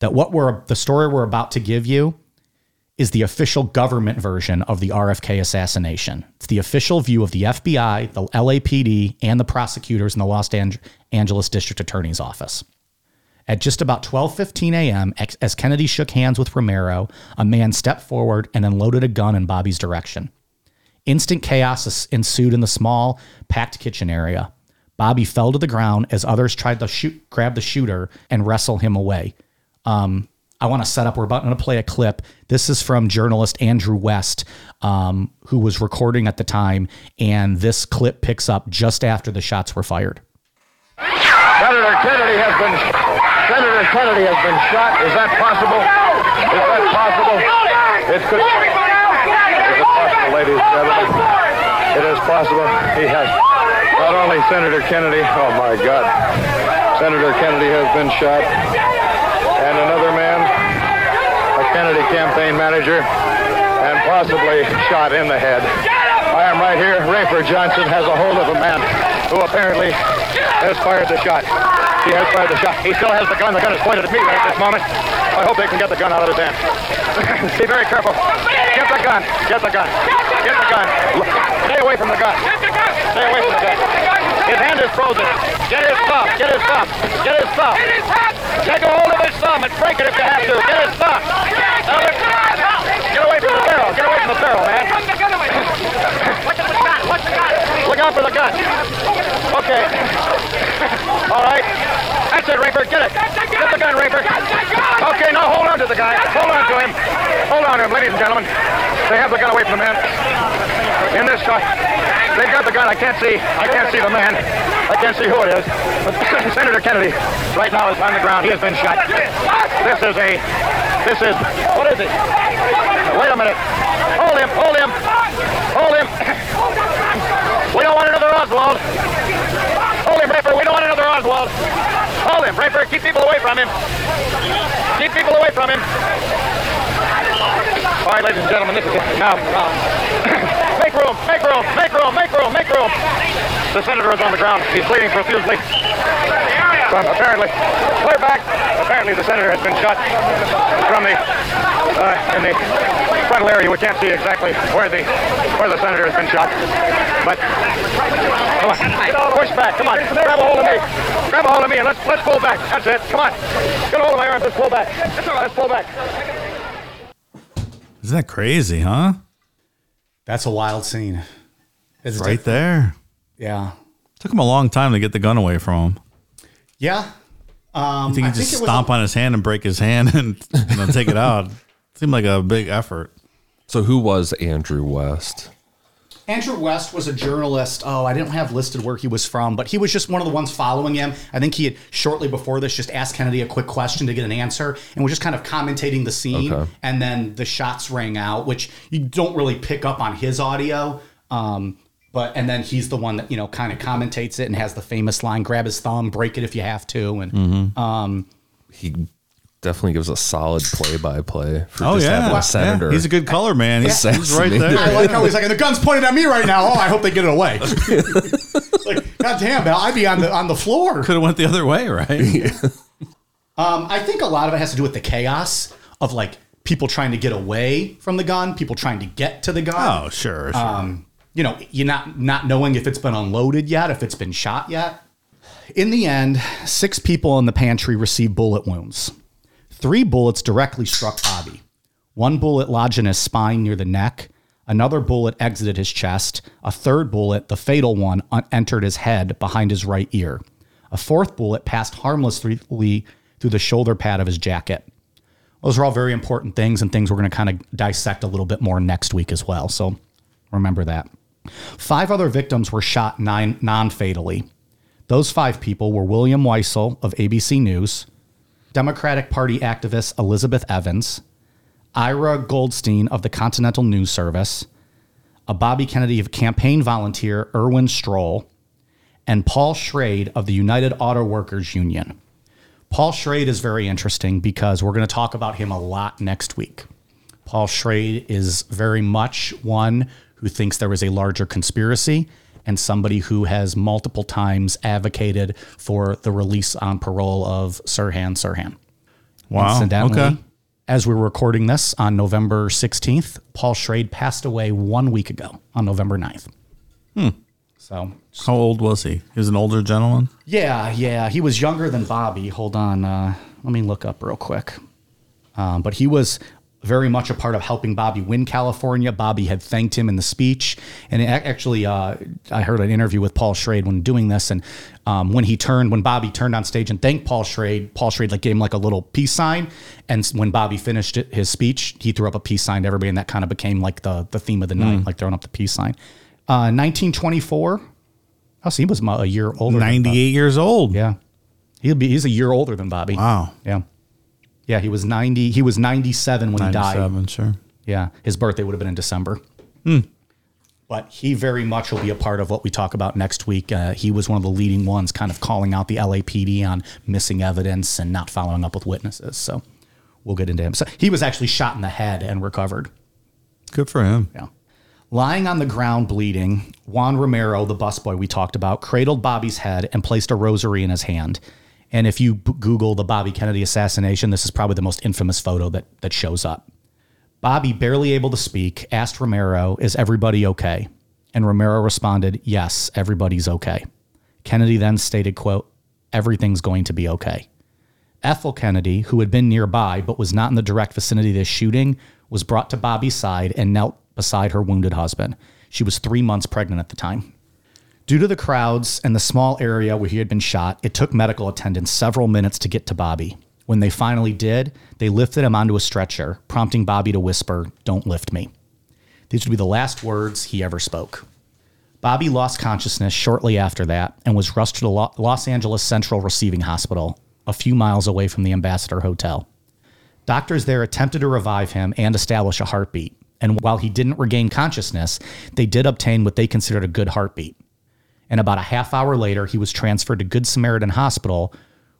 that what we're the story we're about to give you is the official government version of the RFK assassination. It's the official view of the FBI, the LAPD, and the prosecutors in the Los Angeles District Attorney's Office. At just about 12:15 a.m., as Kennedy shook hands with Romero, a man stepped forward and then loaded a gun in Bobby's direction. Instant chaos ensued in the small, packed kitchen area. Bobby fell to the ground as others tried to shoot, grab the shooter and wrestle him away. Um, I want to set up. We're about to play a clip. This is from journalist Andrew West, um, who was recording at the time, and this clip picks up just after the shots were fired. Senator Kennedy has been Senator Kennedy has been shot. Is that possible? Is that possible? It could. Is it possible, ladies and gentlemen? It is possible. He has not only Senator Kennedy. Oh my God! Senator Kennedy has been shot, and another man, a Kennedy campaign manager, and possibly shot in the head. I am right here. Rafer Johnson has a hold of a man who apparently has fired the shot. He has fired the shot. He still has the gun. The gun is pointed at me right at this moment. I hope they can get the gun out of his hand. Be very careful. Get the gun. Get the gun. Get the gun. Stay away from the gun. Get the gun. Stay away from the gun. His hand is frozen. Get his thumb. Get his thumb. Get his thumb. Take a hold of his thumb and break it if you have to. Get his thumb. Get away from the barrel. Get away from the barrel, man. Look out for the gun. Okay. All right. That's it, Rafer. Get it. Get the gun, Rafer. Okay, now hold on to the guy. Hold on to him. Hold on to him, ladies and gentlemen. They have the gun away from the man. In this shot. They've got the gun. I can't see. I can't see the man. I can't see who it is. But Senator Kennedy right now is on the ground. He has been shot. This is a. This is. What is it? Wait a minute. Hold him. Hold him. Hold him. We don't want another Oswald. Hold. We don't want another Oswald. Hold him, Rafer. Keep people away from him. Keep people away from him. All right, ladies and gentlemen, this is it. Now, uh, make room, make room, make room, make room, make room. The senator is on the ground. He's bleeding profusely. Apparently, clear back. Apparently, the senator has been shot from the uh, in the frontal area. We can't see exactly where the where the senator has been shot, but come on, push back. Come on, grab a hold of me. Grab a hold of me and let's let's pull back. That's it. Come on, get a hold of my arms. Let's pull back. Let's pull back. Isn't that crazy, huh? That's a wild scene. It's Right there. Yeah. Took him a long time to get the gun away from him. Yeah. Um, I think he I just it was stomp on his hand and break his hand and you know, take it out. Seemed like a big effort. So who was Andrew West? Andrew West was a journalist. Oh, I didn't have listed where he was from, but he was just one of the ones following him. I think he had shortly before this just asked Kennedy a quick question to get an answer and was just kind of commentating the scene. Okay. And then the shots rang out, which you don't really pick up on his audio. Um, but and then he's the one that you know kind of commentates it and has the famous line: "Grab his thumb, break it if you have to." And Mm-hmm. um, He definitely gives a solid play-by-play for Oh just yeah. having a senator. He's a good color man. He's, he's right there. I like how he's like, and the gun's pointed at me right now. Oh, I hope they get it away. like, God damn, Val, I'd be on the on the floor. Could have went the other way, right? Um, I think a lot of it has to do with the chaos of like people trying to get away from the gun, people trying to get to the gun. Oh, sure. sure. Um, you know, you're not not knowing if it's been unloaded yet, if it's been shot yet. In the end, six people in the pantry received bullet wounds. Three bullets directly struck Bobby. One bullet lodged in his spine near the neck. Another bullet exited his chest. A third bullet, the fatal one, entered his head behind his right ear. A fourth bullet passed harmlessly through the shoulder pad of his jacket. Those are all very important things and things we're going to kind of dissect a little bit more next week as well. So remember that. Five other victims were shot non fatally. Those five people were William Weisel of ABC News, Democratic Party activist Elizabeth Evans, Ira Goldstein of the Continental News Service, a Bobby Kennedy campaign volunteer, Irwin Stroll, and Paul Schrade of the United Auto Workers Union. Paul Schrade is very interesting because we're going to talk about him a lot next week. Paul Schrade is very much one who thinks there was a larger conspiracy and somebody who has multiple times advocated for the release on parole of Sirhan Sirhan. wow. Incidentally, Okay. as we're recording this on November 16th, Paul Schrade passed away one week ago on November 9th. So, How old was he? He was an older gentleman. yeah, yeah, he was younger than Bobby. Hold on, uh, let me look up real quick. Um, but he was very much a part of helping Bobby win California. Bobby had thanked him in the speech, and actually, uh, I heard an interview with Paul Schrade when doing this, and um, when he turned, when Bobby turned on stage and thanked Paul Schrade, Paul Schrade like gave him like a little peace sign, and when Bobby finished it, his speech, he threw up a peace sign to everybody, and that kind of became like the the theme of the night, like throwing up the peace sign. Uh, 1924. Oh, so he was a year older. 98 years old. Yeah. He'll be he's a year older than Bobby. Wow. Yeah. Yeah, he was 90 he was 97 when he died. 97, sure. Yeah. His birthday would have been in December. But he very much will be a part of what we talk about next week. Uh, he was one of the leading ones kind of calling out the LAPD on missing evidence and not following up with witnesses. So we'll get into him. So he was actually shot in the head and recovered. Good for him. Yeah. Lying on the ground bleeding, Juan Romero, the busboy we talked about, cradled Bobby's head and placed a rosary in his hand. And if you b- Google the Bobby Kennedy assassination, this is probably the most infamous photo that, that shows up. Bobby, barely able to speak, asked Romero, Is everybody okay? And Romero responded, Yes, everybody's okay. Kennedy then stated, quote, Everything's going to be okay. Ethel Kennedy, who had been nearby but was not in the direct vicinity of this shooting, was brought to Bobby's side and knelt beside her wounded husband. She was three months pregnant at the time. Due to the crowds and the small area where he had been shot, it took medical attendants several minutes to get to Bobby. When they finally did, they lifted him onto a stretcher, prompting Bobby to whisper, Don't lift me. These would be the last words he ever spoke. Bobby lost consciousness shortly after that and was rushed to the Los Angeles Central Receiving Hospital, a few miles away from the Ambassador Hotel. Doctors there attempted to revive him and establish a heartbeat. And while he didn't regain consciousness, they did obtain what they considered a good heartbeat. And about a half hour later, he was transferred to Good Samaritan Hospital,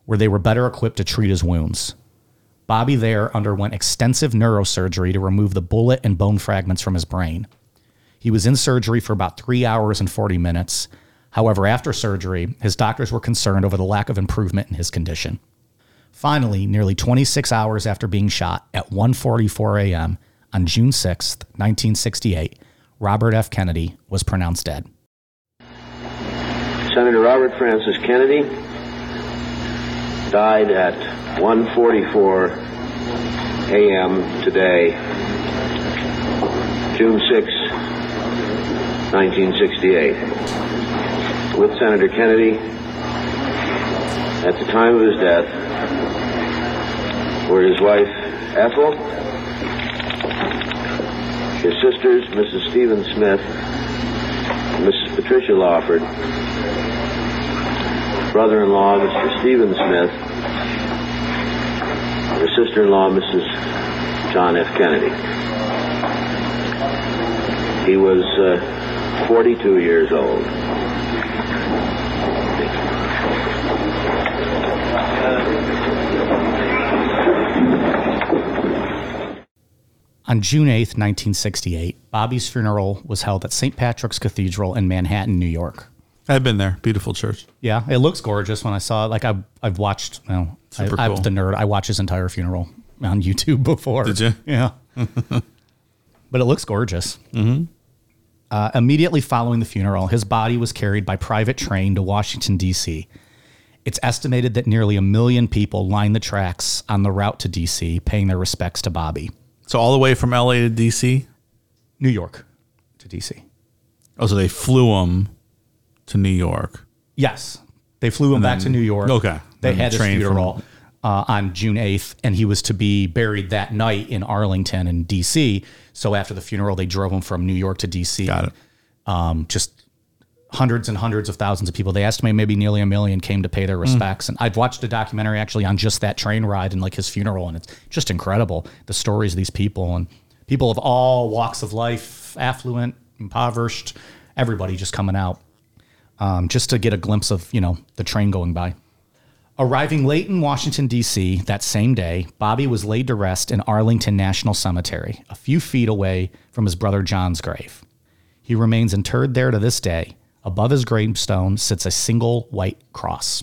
where they were better equipped to treat his wounds. Bobby there underwent extensive neurosurgery to remove the bullet and bone fragments from his brain. He was in surgery for about three hours and 40 minutes. However, after surgery, his doctors were concerned over the lack of improvement in his condition. Finally, nearly 26 hours after being shot at 1:44 a.m. on June 6, 1968, Robert F. Kennedy was pronounced dead. Senator Robert Francis Kennedy died at 1:44 a.m. today, June 6, 1968. With Senator Kennedy, at the time of his death, were his wife Ethel, his sisters Mrs. Stephen Smith, Mrs. Patricia Lawford, brother-in-law, Mr. Stephen Smith, and his sister-in-law, Mrs. John F. Kennedy. He was uh, 42 years old. On June 8, 1968, Bobby's funeral was held at St. Patrick's Cathedral in Manhattan, New York. I've been there. Beautiful church. Yeah, it looks gorgeous when I saw it. Like I've, I've watched, you know, I, Super I'm cool. the nerd. I watched his entire funeral on YouTube before. Did you? Yeah. but it looks gorgeous. Mm-hmm. Uh, immediately following the funeral, his body was carried by private train to Washington, D.C. It's estimated that nearly a million people lined the tracks on the route to D.C., paying their respects to Bobby. So all the way from LA to DC. New York to D.C. Oh, so they flew him to New York. Yes. They flew him back to New York. Okay. They had his train from- funeral uh, on June 8th, and he was to be buried that night in Arlington in D.C. So after the funeral, they drove him from New York to D.C. Got it. Um, just hundreds and hundreds of thousands of people. They estimate maybe nearly a million came to pay their respects. And I've watched a documentary actually on just that train ride and like his funeral, and it's just incredible the stories of these people and people of all walks of life, affluent, impoverished, everybody just coming out um, just to get a glimpse of you know the train going by. Arriving late in Washington, D.C. that same day, Bobby was laid to rest in Arlington National Cemetery, a few feet away from his brother John's grave. He remains interred there to this day. Above his gravestone sits a single white cross.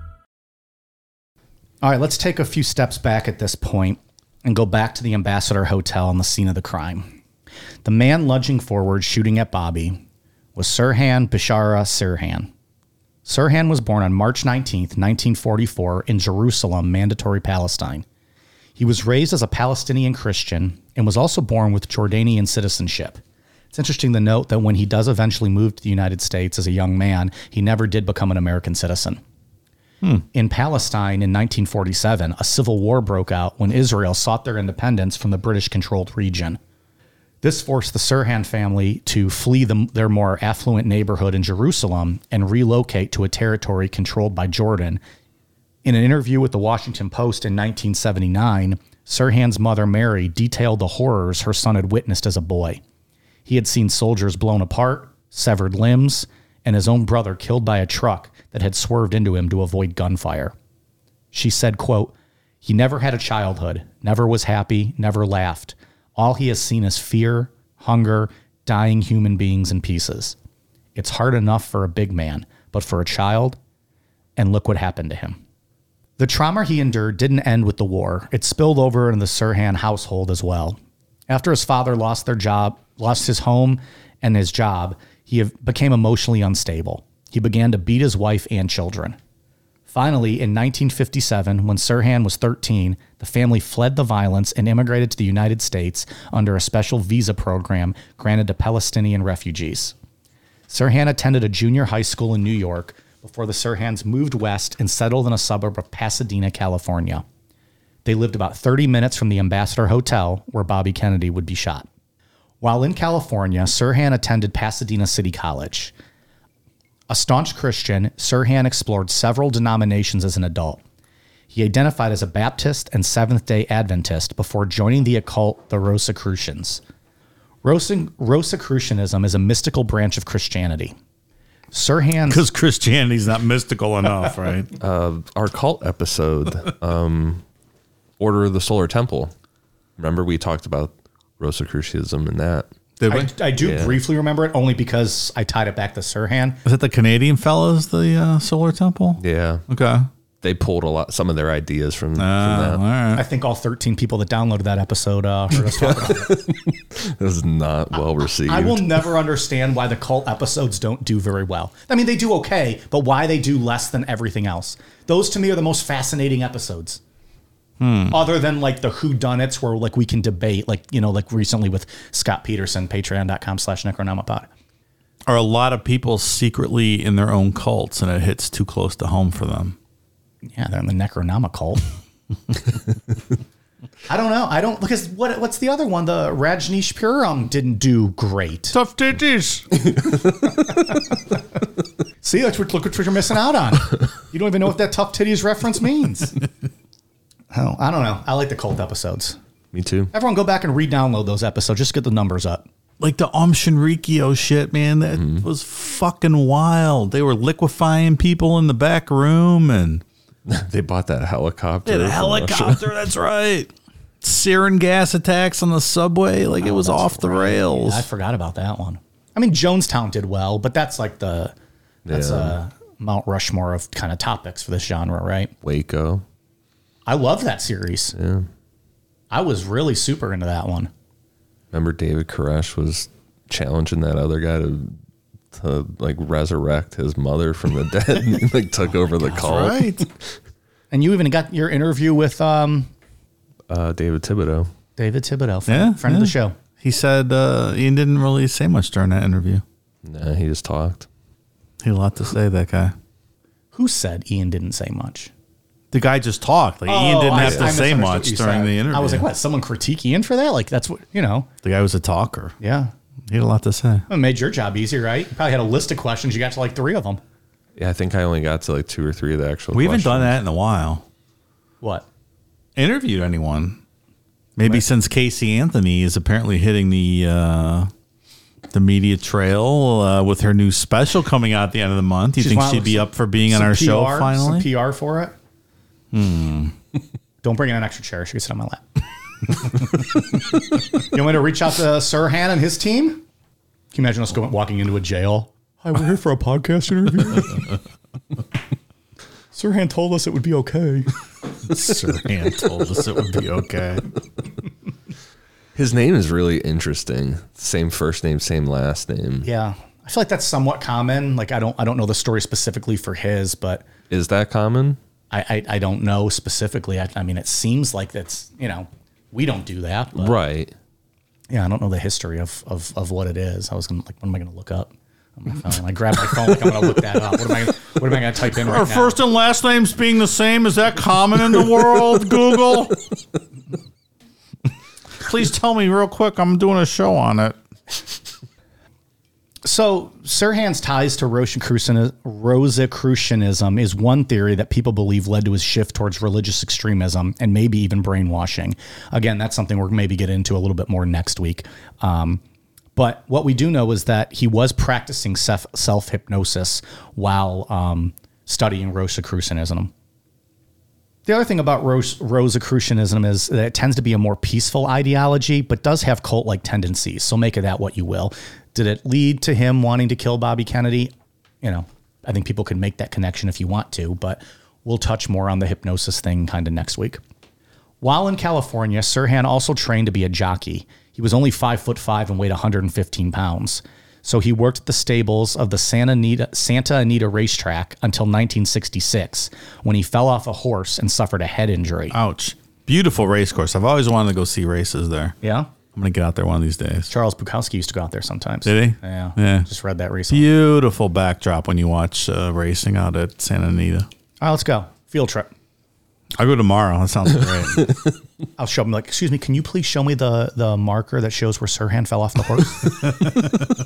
All right, let's take a few steps back at this point and go back to the Ambassador Hotel on the scene of the crime. The man lunging forward, shooting at Bobby, was Sirhan Bishara Sirhan. Sirhan was born on March 19, 1944, in Jerusalem, Mandatory Palestine. He was raised as a Palestinian Christian and was also born with Jordanian citizenship. It's interesting to note that when he does eventually move to the United States as a young man, he never did become an American citizen. In Palestine in 1947, a civil war broke out when Israel sought their independence from the British controlled region. This forced the Sirhan family to flee the, their more affluent neighborhood in Jerusalem and relocate to a territory controlled by Jordan. In an interview with the Washington Post in 1979, Sirhan's mother Mary detailed the horrors her son had witnessed as a boy. He had seen soldiers blown apart, severed limbs, and his own brother killed by a truck that had swerved into him to avoid gunfire. She said, quote, He never had a childhood, never was happy, never laughed. All he has seen is fear, hunger, dying human beings in pieces. It's hard enough for a big man, but for a child, and look what happened to him. The trauma he endured didn't end with the war. It spilled over into the Sirhan household as well. After his father lost their job, lost his home and his job, he became emotionally unstable. He began to beat his wife and children. Finally, in 1957, when Sirhan was 13, the family fled the violence and immigrated to the United States under a special visa program granted to Palestinian refugees. Sirhan attended a junior high school in New York before the Sirhans moved west and settled in a suburb of Pasadena, California. They lived about 30 minutes from the Ambassador Hotel, where Bobby Kennedy would be shot. While in California, Sirhan attended Pasadena City College. A staunch Christian, Sirhan explored several denominations as an adult. He identified as a Baptist and Seventh day Adventist before joining the occult, the Rosicrucians. Rosa- Rosicrucianism is a mystical branch of Christianity. Sirhan. Because Christianity's not mystical enough, right? Uh, our cult episode, um, Order of the Solar Temple. Remember we talked about Rosicrucianism and that. Did we? I, I do Yeah. briefly remember it only because I tied it back to Sirhan. Was it the Canadian fellas, the uh, Solar Temple? Yeah. Okay. They pulled a lot, some of their ideas from, from Uh, all that. right. I think all 13 people that downloaded that episode uh, heard us talk about it. It was not well received. I will never understand why the cult episodes don't do very well. I mean, they do okay, but why they do less than everything else. Those to me are the most fascinating episodes. Hmm. Other than like the who done it's where like we can debate, like, you know, like recently with Scott Peterson, patreon.com slash necronomipod. Are a lot of people secretly in their own cults and it hits too close to home for them? Yeah, they're in the Necronoma cult. I don't know. I don't because what what's the other one? The Rajneeshpuram didn't do great. Tough titties. See, that's what, look what you're missing out on. You don't even know what that tough titties reference means. Oh, I don't know. I like the cult episodes. Me too. Everyone go back and re-download those episodes. Just get the numbers up. like the Aum Shinrikyo shit, man. That Mm-hmm. was fucking wild. They were liquefying people in the back room and They bought that helicopter. Did a helicopter. That's right. Sarin gas attacks on the subway. Like it was off the rails. I forgot about that one. I mean, Jonestown did well, but that's like the that's Yeah. uh Mount Rushmore of kind of topics for this genre, right? Waco. I love that series. Yeah. I was really super into that one. Remember David Koresh was challenging that other guy to to like resurrect his mother from the dead and like took over the cult. right. And you even got your interview with um, Uh, David Thibodeau. David Thibodeau, friend, Yeah, friend of the show. He said uh, Ian didn't really say much during that interview. Nah, he just talked. He had a lot to say, that guy. Who said Ian didn't say much? The guy just talked. Like Ian Oh, didn't I- have to I say misunderstood much you during said. the interview. I was like, what? Someone critique Ian for that? Like, that's what, you know. The guy was a talker. Yeah. He had a lot to say. It made your job easy, right? You probably had a list of questions. You got to like three of them. Yeah, I think I only got to like two or three of the actual. Questions. We haven't questions. done that in a while. What? Interviewed anyone? Maybe since Casey Anthony is apparently hitting the uh, the media trail uh, with her new special coming out at the end of the month. Do you She's think wanting she'd be some- up for being on some our PR, show finally? Some PR for it? Hmm. Don't bring in an extra chair. She can sit on my lap. you want me to reach out to Sirhan and his team? Can you imagine us going walking into a jail? Hi, we're here for a podcast interview. Sirhan told us it would be okay. Sirhan told us it would be okay. His name is really interesting. Same first name, same last name. Yeah, I feel like that's somewhat common. Like I don't, I don't know the story specifically for his, but Is that common? I, I, I don't know specifically. I, I mean, it seems like that's you know, we don't do that, but Right. yeah, I don't know the history of of, of what it is. I was gonna like, what am I gonna look up on my phone? I grab my phone like I'm gonna look that up. What am I? What am I gonna type in right Our now? first and last names being the same is that common in the world? Google. Please tell me real quick. I'm doing a show on it. So, Sirhan's ties to Rosicrucianism is one theory that people believe led to his shift towards religious extremism and maybe even brainwashing. Again, that's something we're maybe get into a little bit more next week. Um, but what we do know is that he was practicing self hypnosis while um, studying Rosicrucianism. The other thing about Ros- Rosicrucianism is that it tends to be a more peaceful ideology, but does have cult like tendencies. So make of that what you will. Did it lead to him wanting to kill Bobby Kennedy? You know, I think people can make that connection if you want to, but we'll touch more on the hypnosis thing kind of next week. While in California, Sirhan also trained to be a jockey. He was only five foot five and weighed 115 pounds. So he worked at the stables of the Santa Anita, Santa Anita racetrack until 1966 when he fell off a horse and suffered a head injury. Ouch. Beautiful race course. I've always wanted to go see races there. Yeah. I'm going to get out there one of these days. Charles Bukowski used to go out there sometimes. Did he? Yeah. Yeah. Just read that recently. Beautiful backdrop when you watch uh, racing out at Santa Anita. All right, let's go. Field trip. I'll go tomorrow. That sounds great. I'll show him like, excuse me, can you please show me the the marker that shows where Sirhan fell off the horse?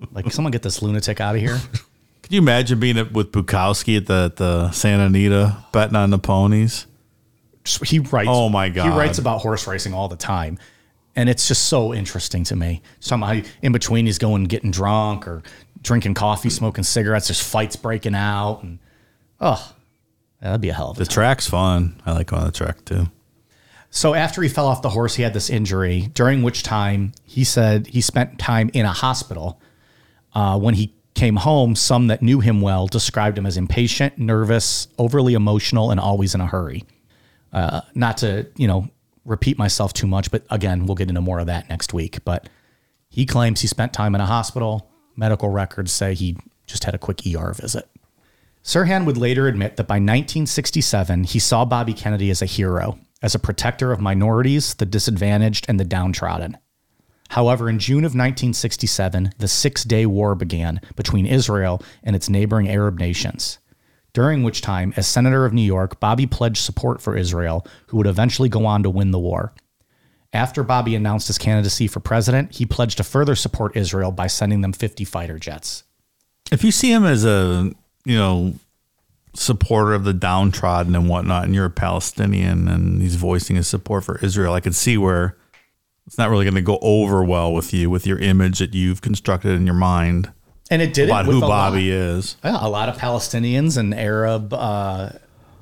like, someone get this lunatic out of here. Can you imagine being with Bukowski at the, the Santa Anita betting on the ponies? He writes. Oh my god! He writes about horse racing all the time, and it's just so interesting to me. Just talking about how he- in between he's going getting drunk or drinking coffee, smoking cigarettes. There's fights breaking out, and oh, that'd be a hell of a The track's fun. I like going on the track too. So after he fell off the horse, he had this injury, during which time he said he spent time in a hospital. Uh, when he came home, some that knew him well described him as impatient, nervous, overly emotional, and always in a hurry. Uh, not to, you know, repeat myself too much, but again, we'll get into more of that next week. But he claims he spent time in a hospital. Medical records say he just had a quick ER visit. Sirhan would later admit that by 1967, he saw Bobby Kennedy as a hero, as a protector of minorities, the disadvantaged, and the downtrodden. However, in June of 1967, the Six Day War began between Israel and its neighboring Arab nations, during which time, as Senator of New York, Bobby pledged support for Israel, who would eventually go on to win the war. After Bobby announced his candidacy for president, he pledged to further support Israel by sending them 50 fighter jets. If you see him as a, you know, supporter of the downtrodden and whatnot, and you're a Palestinian and he's voicing his support for Israel, I could see where it's not really going to go over well with you with your image that you've constructed in your mind And it did about it with who Bobby lot. is. Yeah, a lot of Palestinians and Arab uh,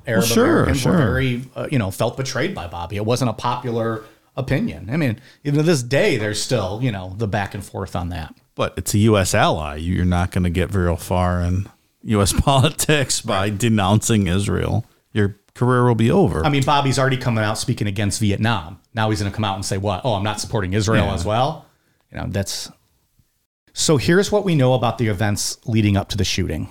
Arab sure, Americans sure. were very, uh, you know, felt betrayed by Bobby. It wasn't a popular opinion. I mean, even to this day, there's still, you know, the back and forth on that. But it's a U.S. ally. You're not going to get very far in U.S. politics by denouncing Israel. Your career will be over. I mean, Bobby's already coming out speaking against Vietnam. Now he's going to come out and say, "What? Oh, I'm not supporting Israel Yeah. as well." You know, that's. So here's what we know about the events leading up to the shooting.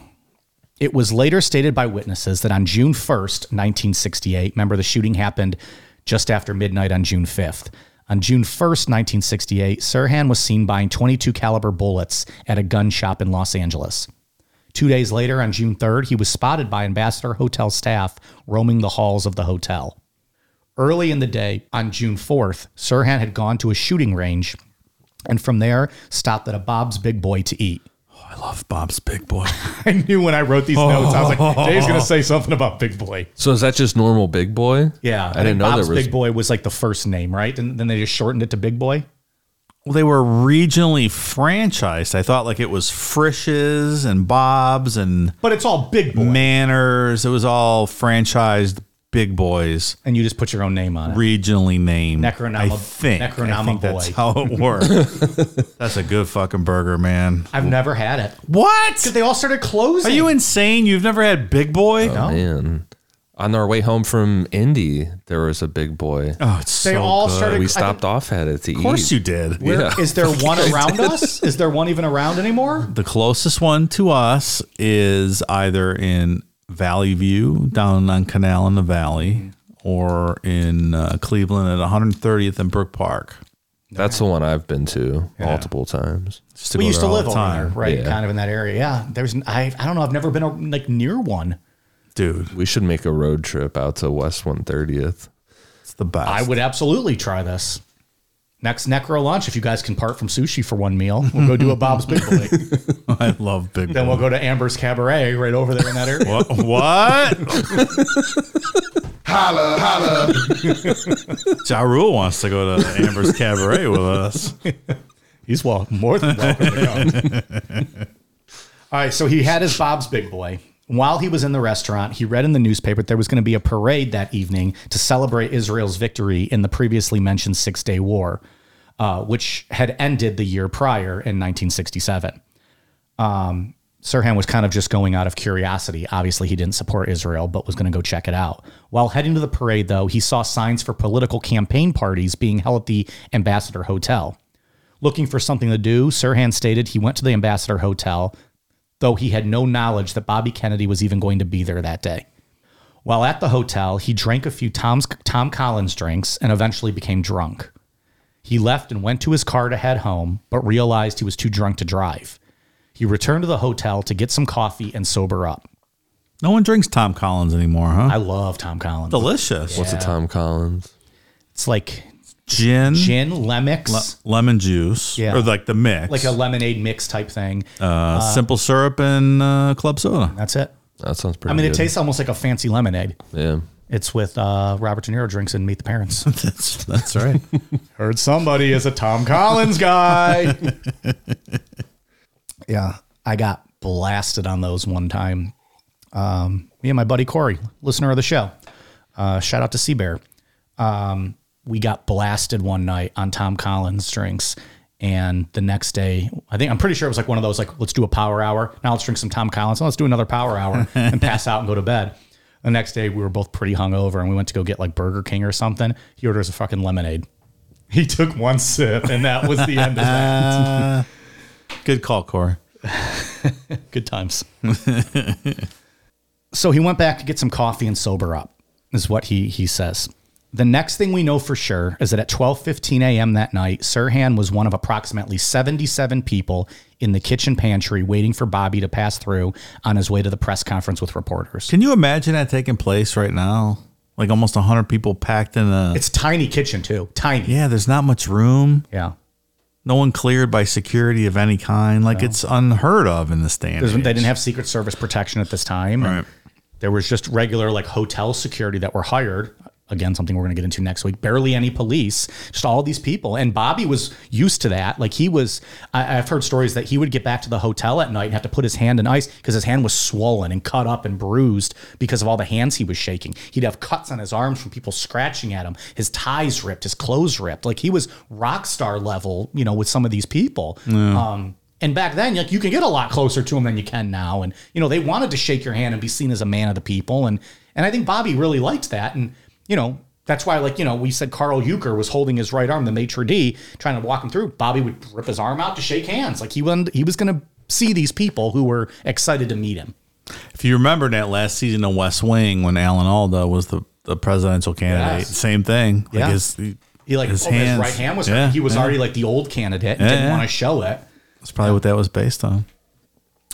It was later stated by witnesses that on June 1st, 1968, remember the shooting happened just after midnight on June 5th. On June 1st, 1968, Sirhan was seen buying 22 caliber bullets at a gun shop in Los Angeles. Two days later, on June 3rd, he was spotted by Ambassador Hotel staff roaming the halls of the hotel. Early in the day, on June 4th, Sirhan had gone to a shooting range and from there stopped at a Bob's Big Boy to eat. Oh, I love Bob's Big Boy. I knew when I wrote these notes, I was like, Dave's going to say something about Big Boy. So is that just normal big boy? Yeah, I didn't know Bob's there was. Big Boy was like the first name, right? And then they just shortened it to Big Boy. Well, they were regionally franchised. I thought like it was Frisch's and Bob's and But it's all Big Boy. Manners. It was all franchised Big Boys, And you just put your own name on it. regionally named. Necronama- I think. I Necronama think that's Boy. how it works. that's a good fucking burger, man. I've never had it. What? Did they all started closing. Are you insane? You've never had Big Boy? Oh, man. On our way home from Indy, there was a big boy. Oh, it's They so all good. started- we I stopped off at it to eat. Of course you did. Where, Yeah. Is there one around us? Is there one even around anymore? The closest one to us is either in Valley View down on Canal in the Valley or in uh, Cleveland at 130th and Brook Park. That's the one I've been to multiple times. To we go used there to all live the over time. there, right? Yeah. Kind of in that area. Yeah. There's, I, I don't know. I've never been like near one. Dude, We should make a road trip out to West 130th. it's the best. I would absolutely try this. Next necro lunch, if you guys can part from sushi for one meal, we'll go do a Bob's Big Boy. I love Big Boy. then we'll go to Amber's Cabaret right over there in that area. What? what? Holla, holla. ja Rule wants to go to Amber's Cabaret with us. He's well, more than welcome to come. All right, so he had his Bob's Big Boy. While he was in the restaurant, he read in the newspaper that there was going to be a parade that evening to celebrate Israel's victory in the previously mentioned Six Day War, uh, which had ended the year prior in 1967. Um, Sirhan was kind of just going out of curiosity. Obviously, he didn't support Israel, but was going to go check it out. While heading to the parade, though, he saw signs for political campaign parties being held at the Ambassador Hotel. Looking for something to do, Sirhan stated he went to the Ambassador Hotel, though he had no knowledge that Bobby Kennedy was even going to be there that day. While at the hotel, he drank a few Tom's, Tom Collins drinks and eventually became drunk. He left and went to his car to head home, but realized he was too drunk to drive. He returned to the hotel to get some coffee and sober up. No one drinks Tom Collins anymore, huh? I love Tom Collins. Delicious. What's a Tom Collins? It's like Gin, gin, lemix, le- lemon juice, Yeah. or like the mix, like a lemonade mix type thing. uh, simple syrup and uh, club soda. That's it. That sounds pretty good. I mean, good. it tastes almost like a fancy lemonade. Yeah. It's with uh, Robert De Niro drinks and Meet the Parents. that's that's right. Heard somebody is a Tom Collins guy. yeah, I got blasted on those one time. Um, me and my buddy Corey, listener of the show. Uh, shout out to Sea Bear. Um, we got blasted one night on Tom Collins drinks. And the next day, I think I'm pretty sure it was like one of those like, let's do a power hour. Now let's drink some Tom Collins. Let's do another power hour and pass out and go to bed. The next day, we were both pretty hungover and we went to go get like Burger King or something. He orders a fucking lemonade. He took one sip and that was the end of that. Good call, Corey. Good times. so he went back to get some coffee and sober up, is what he he says. The next thing we know for sure is that at 12:15 a.m. that night, Sirhan was one of approximately 77 people in the kitchen pantry waiting for Bobby to pass through on his way to the press conference with reporters. Can you imagine that taking place right now? Like almost 100 people packed in a. It's tiny kitchen too, tiny. yeah, there's not much room. Yeah. No one cleared by security of any kind. Like it's unheard of in this day and There's- age. They didn't have Secret Service protection at this time. Right. There was just regular like hotel security that were hired. Again, something we're going to get into next week. Barely any police, just all these people. And Bobby was used to that. Like he was, I, I've heard stories that he would get back to the hotel at night and have to put his hand in ice because his hand was swollen and cut up and bruised because of all the hands he was shaking. He'd have cuts on his arms from people scratching at him. His ties ripped, his clothes ripped. Like he was rock star level, you know, with some of these people. Um, and back then, like you can get a lot closer to them than you can now. And you know, they wanted to shake your hand and be seen as a man of the people. And and I think Bobby really liked that. And you know, that's why, like you know, we said Karl Uecker was holding his right arm, the maitre d, trying to walk him through. Bobby would rip his arm out to shake hands, like he wanted, he was going to see these people who were excited to meet him. If you remember that last season of West Wing when Alan Alda was the, the presidential candidate, Yes. same thing. Like Yeah. his, He like his oh, his, right hand was Yeah, he was yeah. already like the old candidate, Yeah, didn't yeah. want to show it. That's probably what that was based on.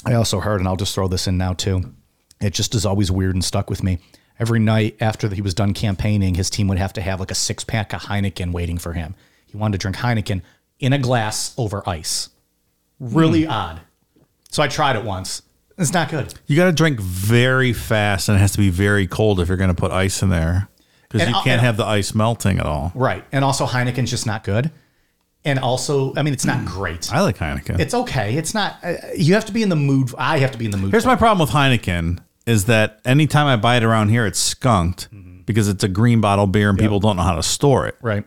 I also heard, and I'll just throw this in now too. It just is always weird and stuck with me. Every night after he was done campaigning, his team would have to have like a six pack of Heineken waiting for him. He wanted to drink Heineken in a glass over ice. Really odd. So I tried it once. It's not good. You got to drink very fast, and it has to be very cold if you're going to put ice in there because you can't have the ice melting at all. Right. And also Heineken's just not good. And also, I mean, it's not great. I like Heineken. It's okay. It's not. Uh, you have to be in the mood. I have to be in the mood. Here's my problem with Heineken is that anytime I buy it around here, it's skunked mm-hmm. because it's a green bottle beer and people don't know how to store it. Right.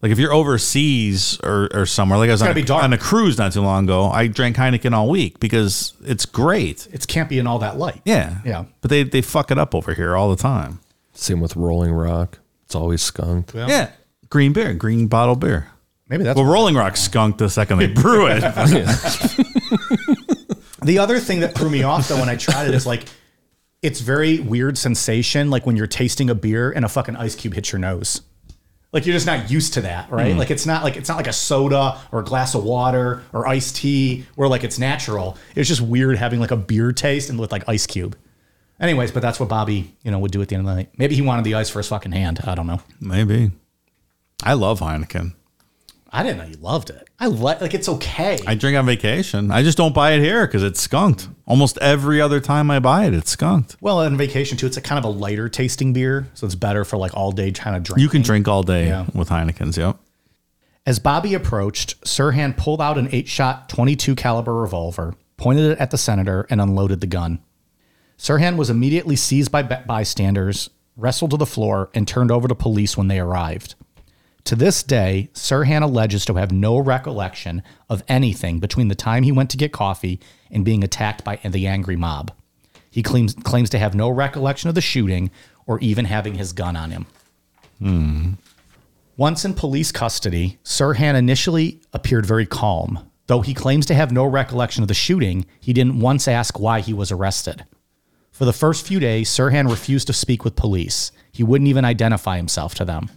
Like if you're overseas or, or somewhere, like I was gotta on be a, dark. on a cruise not too long ago, I drank Heineken all week because it's great. It can't be in all that light. Yeah. Yeah. But they, they fuck it up over here all the time. Same with Rolling Rock. It's always skunked. Yeah. Green beer, green bottle beer. Maybe that's Well, Rolling Rock skunked the second they brew it. The other thing that threw me off though when I tried it is like it's very weird sensation like when you're tasting a beer and a fucking ice cube hits your nose. Like you're just not used to that, right? Mm. Like it's not like it's not like a soda or a glass of water or iced tea where like it's natural. It's just weird having like a beer taste and with like ice cube. Anyways, but that's what Bobby, you know, would do at the end of the night. Maybe he wanted the ice for his fucking hand. I don't know. Maybe. I love Heineken. I didn't know you loved it. I like like it's okay. I drink on vacation. I just don't buy it here because it's skunked. Almost every other time I buy it, it's skunked. well, on vacation too, it's a kind of a lighter tasting beer, so it's better for like all day kind of drink. You can drink all day Yeah. with Heineken's. Yep. As Bobby approached, Sirhan pulled out an eight-shot 22 caliber revolver, pointed it at the senator, and unloaded the gun. Sirhan was immediately seized by by- bystanders, wrestled to the floor, and turned over to police when they arrived. To this day, Sirhan alleges to have no recollection of anything between the time he went to get coffee and being attacked by the angry mob. He claims claims to have no recollection of the shooting or even having his gun on him. Hmm. Once in police custody, Sirhan initially appeared very calm. Though he claims to have no recollection of the shooting, he didn't once ask why he was arrested. For the first few days, Sirhan refused to speak with police. He wouldn't even identify himself to them.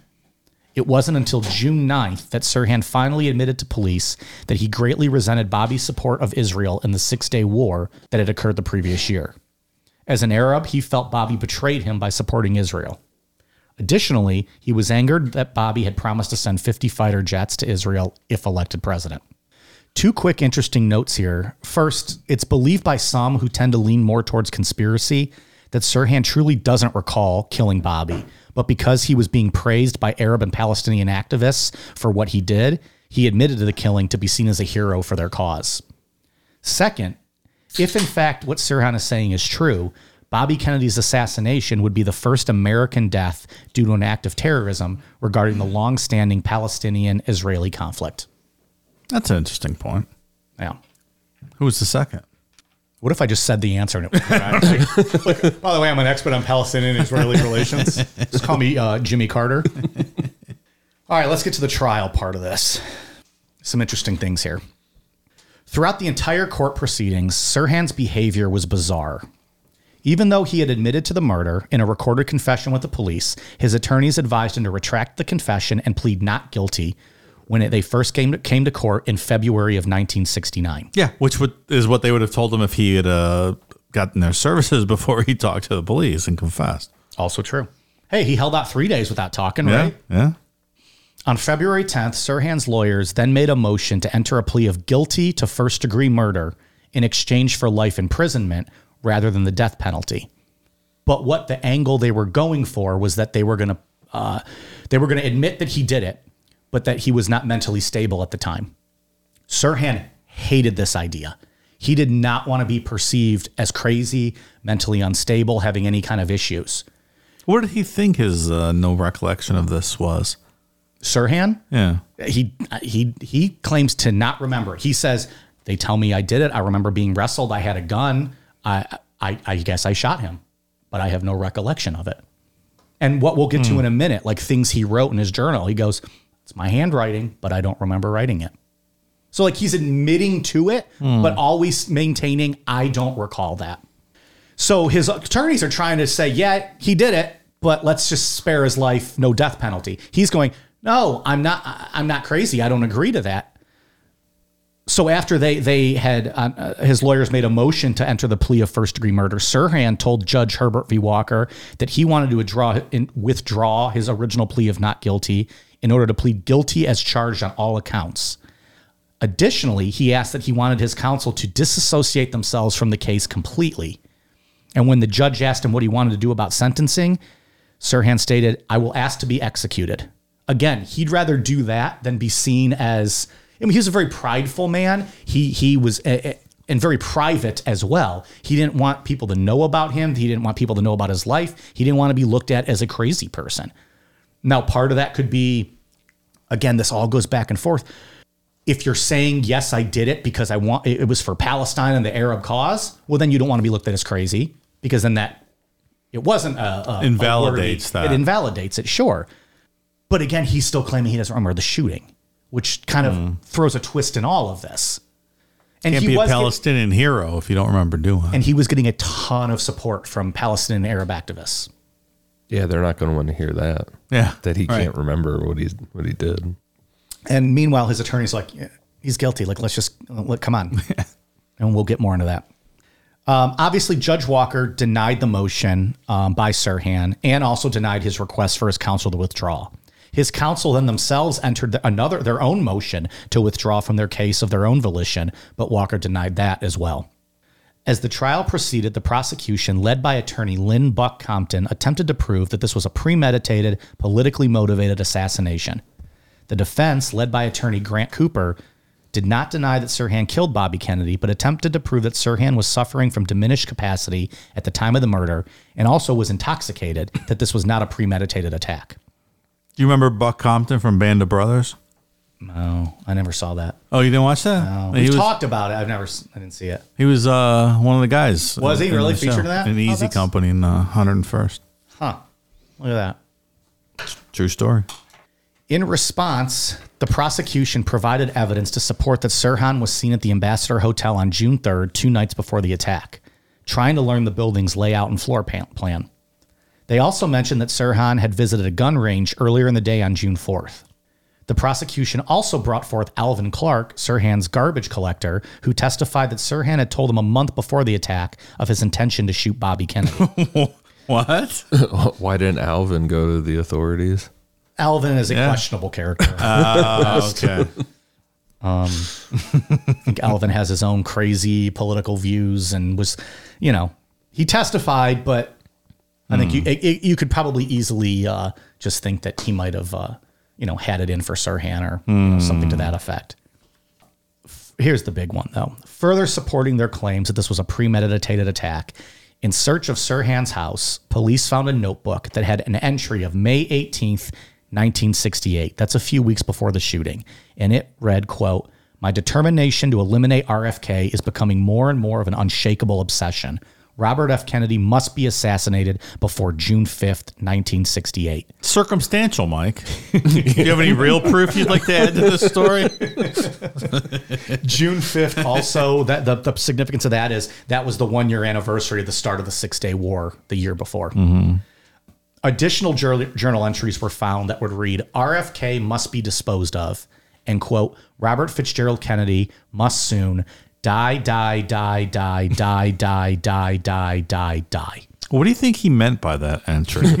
It wasn't until June 9th that Sirhan finally admitted to police that he greatly resented Bobby's support of Israel in the Six Day War that had occurred the previous year. As an Arab, he felt Bobby betrayed him by supporting Israel. Additionally, he was angered that Bobby had promised to send 50 fighter jets to Israel if elected president. Two quick interesting notes here. First, it's believed by some who tend to lean more towards conspiracy that Sirhan truly doesn't recall killing Bobby, but because he was being praised by Arab and Palestinian activists for what he did, he admitted to the killing to be seen as a hero for their cause. Second, if in fact what Sirhan is saying is true, Bobby Kennedy's assassination would be the first American death due to an act of terrorism regarding the long-standing Palestinian-Israeli conflict. That's an interesting point. Yeah. Who was the second? What if I just said the answer and it was correct? Look, by the way, I'm an expert on Palestinian Israeli relations. Just call me uh, Jimmy Carter. All right, let's get to the trial part of this. Some interesting things here. Throughout the entire court proceedings, Sirhan's behavior was bizarre. Even though he had admitted to the murder in a recorded confession with the police, his attorneys advised him to retract the confession and plead not guilty when it, they first came to, came to court in February of 1969. Yeah, which would, is what they would have told him if he had uh, gotten their services before he talked to the police and confessed. Also true. Hey, he held out three days without talking, Yeah, right? yeah. On February 10th, Sirhan's lawyers then made a motion to enter a plea of guilty to first degree murder in exchange for life imprisonment rather than the death penalty. But what the angle they were going for was that they were going to uh, they were going to admit that he did it, but that he was not mentally stable at the time. Sirhan hated this idea. He did not want to be perceived as crazy, mentally unstable, having any kind of issues. What did he think his uh, no recollection of this was? Sirhan, Yeah. he he he claims to not remember. He says they tell me I did it. I remember being wrestled. I had a gun. I I, I guess I shot him, but I have no recollection of it. And what we'll get to in a minute, like things he wrote in his journal, he goes, "It's my handwriting, but I don't remember writing it." So like he's admitting to it, but always maintaining I don't recall that. So his attorneys are trying to say, yeah, he did it, but let's just spare his life, no death penalty. He's going, no, I'm not. I'm not crazy. I don't agree to that. So after they they had uh, uh, his lawyers made a motion to enter the plea of first degree murder, Sirhan told Judge Herbert V. Walker that he wanted to withdraw withdraw his original plea of not guilty in order to plead guilty as charged on all accounts. Additionally, he asked that he wanted his counsel to disassociate themselves from the case completely. And when the judge asked him what he wanted to do about sentencing, Sirhan stated, I will ask to be executed. Again, he'd rather do that than be seen as. I mean, he was a very prideful man. He he was uh, uh, and very private as well. He didn't want people to know about him. He didn't want people to know about his life. He didn't want to be looked at as a crazy person. Now, part of that could be, again, this all goes back and forth. If you're saying yes, I did it because I want it was for Palestine and the Arab cause, well, then you don't want to be looked at as crazy because then that it wasn't a, a Invalidates a that. It invalidates it, sure. But again, he's still claiming he doesn't remember the shooting, which kind of mm. throws a twist in all of this. And. Can't he be a was get- Palestinian hero if you don't remember doing it. and he was getting a ton of support from Palestinian Arab activists. Yeah, they're not going to want to hear that. Yeah, that he right. can't remember what he what he did. And meanwhile, his attorney's like, "Yeah, he's guilty. Like, let's just, let, come on. and we'll get more into that. Um, obviously, Judge Walker denied the motion um, by Sirhan and also denied his request for his counsel to withdraw. His counsel then themselves entered another their own motion to withdraw from their case of their own volition, but Walker denied that as well. As the trial proceeded, the prosecution, led by attorney Lynn Buck Compton, attempted to prove that this was a premeditated, politically motivated assassination. The defense, led by attorney Grant Cooper, did not deny that Sirhan killed Bobby Kennedy, but attempted to prove that Sirhan was suffering from diminished capacity at the time of the murder and also was intoxicated, that this was not a premeditated attack. Do you remember Buck Compton from Band of Brothers? No, I never saw that. Oh, you didn't watch that? No. He We've was, talked about it. I've never, s- I didn't see it. he was uh, one of the guys. Was he in really the show, featured in that? In Oh, Easy that's- Company in uh, 101st. Huh. Look at that. True story. In response, the prosecution provided evidence to support that Sirhan was seen at the Ambassador Hotel on June 3rd, two nights before the attack, trying to learn the building's layout and floor pan- plan. They also mentioned that Sirhan had visited a gun range earlier in the day on June 4th. The prosecution also brought forth Alvin Clark, Sirhan's garbage collector, who testified that Sirhan had told him a month before the attack of his intention to shoot Bobby Kennedy. What? Why didn't Alvin go to the authorities? Alvin is a Yeah. questionable character. Uh, okay. Um, I think Alvin has his own crazy political views and was, you know, he testified, but I think you it, you could probably easily uh, just think that he might have, uh, you know, had it in for Sirhan or you know, hmm. something to that effect. Here's the big one, though. Further supporting their claims that this was a premeditated attack, in search of Sirhan's house, police found a notebook that had an entry of May 18th, 1968. That's a few weeks before the shooting. And it read, quote, My determination to eliminate RFK is becoming more and more of an unshakable obsession. Robert F. Kennedy must be assassinated before June 5th, 1968. Circumstantial, Mike. Do you have any real proof you'd like to add to this story? June 5th also that the, the significance of that is that was the one year anniversary of the start of the Six Day War the year before. Mm-hmm. Additional journal, journal entries were found that would read RFK must be disposed of and quote Robert Fitzgerald Kennedy must soon die die die die die die die die die die. What do you think he meant by that entry?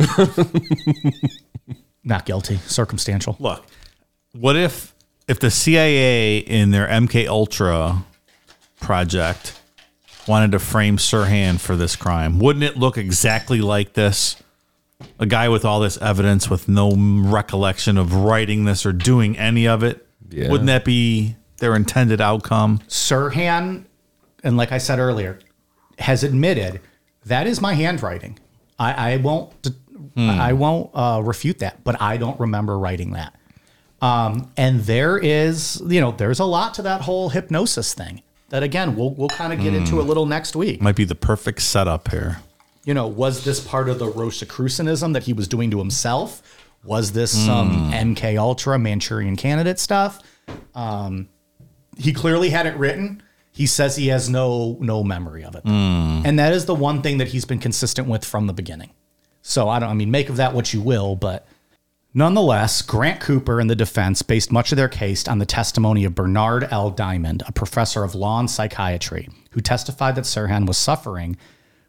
Not guilty, circumstantial. Look, what if if the CIA in their MK Ultra project wanted to frame Sirhan for this crime? Wouldn't it look exactly like this? A guy with all this evidence with no recollection of writing this or doing any of it. Yeah. Wouldn't that be their intended outcome? Sirhan, and like I said earlier, has admitted that is my handwriting. I, I won't. I won't uh, refute that, but I don't remember writing that. Um, and there is, you know, there's a lot to that whole hypnosis thing. That again, we'll we'll kind of get into a little next week. Might be the perfect setup here. You know, was this part of the Rosicrucianism that he was doing to himself? Was this some MK Ultra Manchurian Candidate stuff? Um, he clearly had it written. He says he has no no memory of it, and that is the one thing that he's been consistent with from the beginning. So I don't. I mean, make of that what you will, but nonetheless, Grant Cooper and the defense based much of their case on the testimony of Bernard L. Diamond, a professor of law and psychiatry, who testified that Sirhan was suffering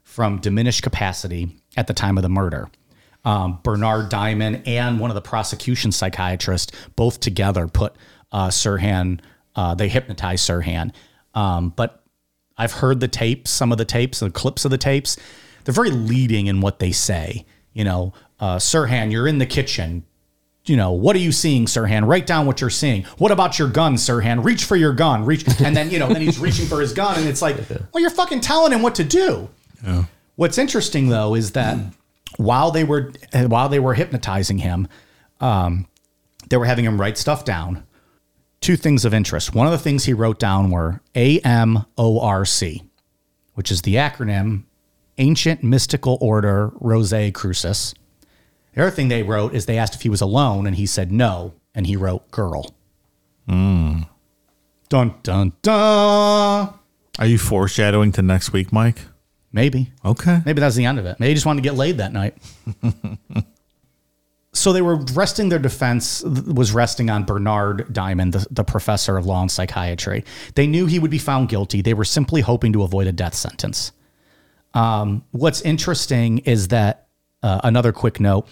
from diminished capacity at the time of the murder. Um, Bernard Diamond and one of the prosecution psychiatrists both together put uh, Sirhan, uh, they hypnotized Sirhan. Um, but I've heard the tapes, some of the tapes, the clips of the tapes. They're very leading in what they say. You know, uh, Sirhan, you're in the kitchen. You know, what are you seeing, Sirhan? Write down what you're seeing. What about your gun, Sirhan? Reach for your gun. Reach. And then, you know, then he's reaching for his gun. And it's like, well, you're fucking telling him what to do. What's interesting though is that while they were while they were hypnotizing him, um, they were having him write stuff down. Two things of interest. One of the things he wrote down were AMORC, which is the acronym Ancient Mystical Order Rosae Crucis. The other thing they wrote is they asked if he was alone, and he said no, and he wrote girl. Mmm. Dun dun dun. Are you foreshadowing to next week, Mike? Maybe. Okay. Maybe that's the end of it. Maybe he just wanted to get laid that night. so they were resting their defense was resting on Bernard Diamond, the, the professor of law and psychiatry. They knew he would be found guilty. They were simply hoping to avoid a death sentence. Um, what's interesting is that uh, another quick note: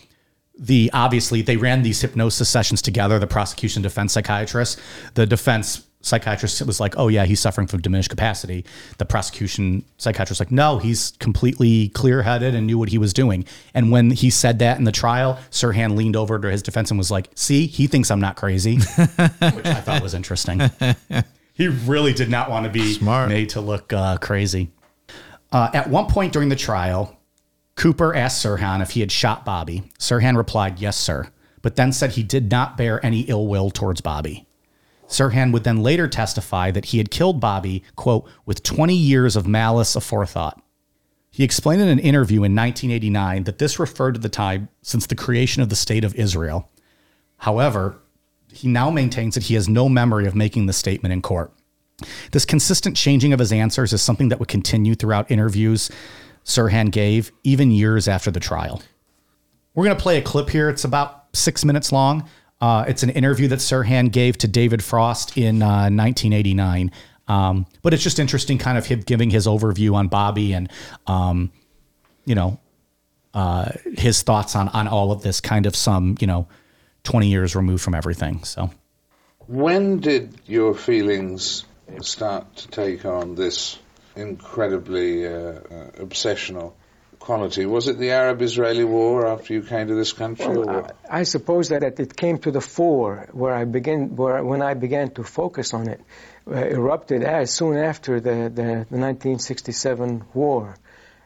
the obviously they ran these hypnosis sessions together. The prosecution defense psychiatrist, the defense psychiatrist was like, "Oh yeah, he's suffering from diminished capacity." The prosecution psychiatrist was like, "No, he's completely clear-headed and knew what he was doing." And when he said that in the trial, Sirhan leaned over to his defense and was like, "See, he thinks I'm not crazy," which I thought was interesting. he really did not want to be Smart. made to look uh, crazy. Uh, at one point during the trial, Cooper asked Sirhan if he had shot Bobby. Sirhan replied, "Yes, sir," but then said he did not bear any ill will towards Bobby. Sirhan would then later testify that he had killed Bobby, quote, with 20 years of malice aforethought. He explained in an interview in 1989 that this referred to the time since the creation of the State of Israel. However, he now maintains that he has no memory of making the statement in court. This consistent changing of his answers is something that would continue throughout interviews Sirhan gave, even years after the trial. We're going to play a clip here. It's about six minutes long. Uh, it's an interview that Sirhan gave to David Frost in uh, 1989. Um, but it's just interesting, kind of him giving his overview on Bobby and, um, you know, uh, his thoughts on on all of this. Kind of some, you know, 20 years removed from everything. So When did your feelings start to take on this incredibly uh, uh, obsessional quality? Was it the Arab-Israeli war after you came to this country? Well? I, I suppose that it came to the fore where I began, where when I began to focus on it, uh, erupted as soon after the, the, the 1967 war,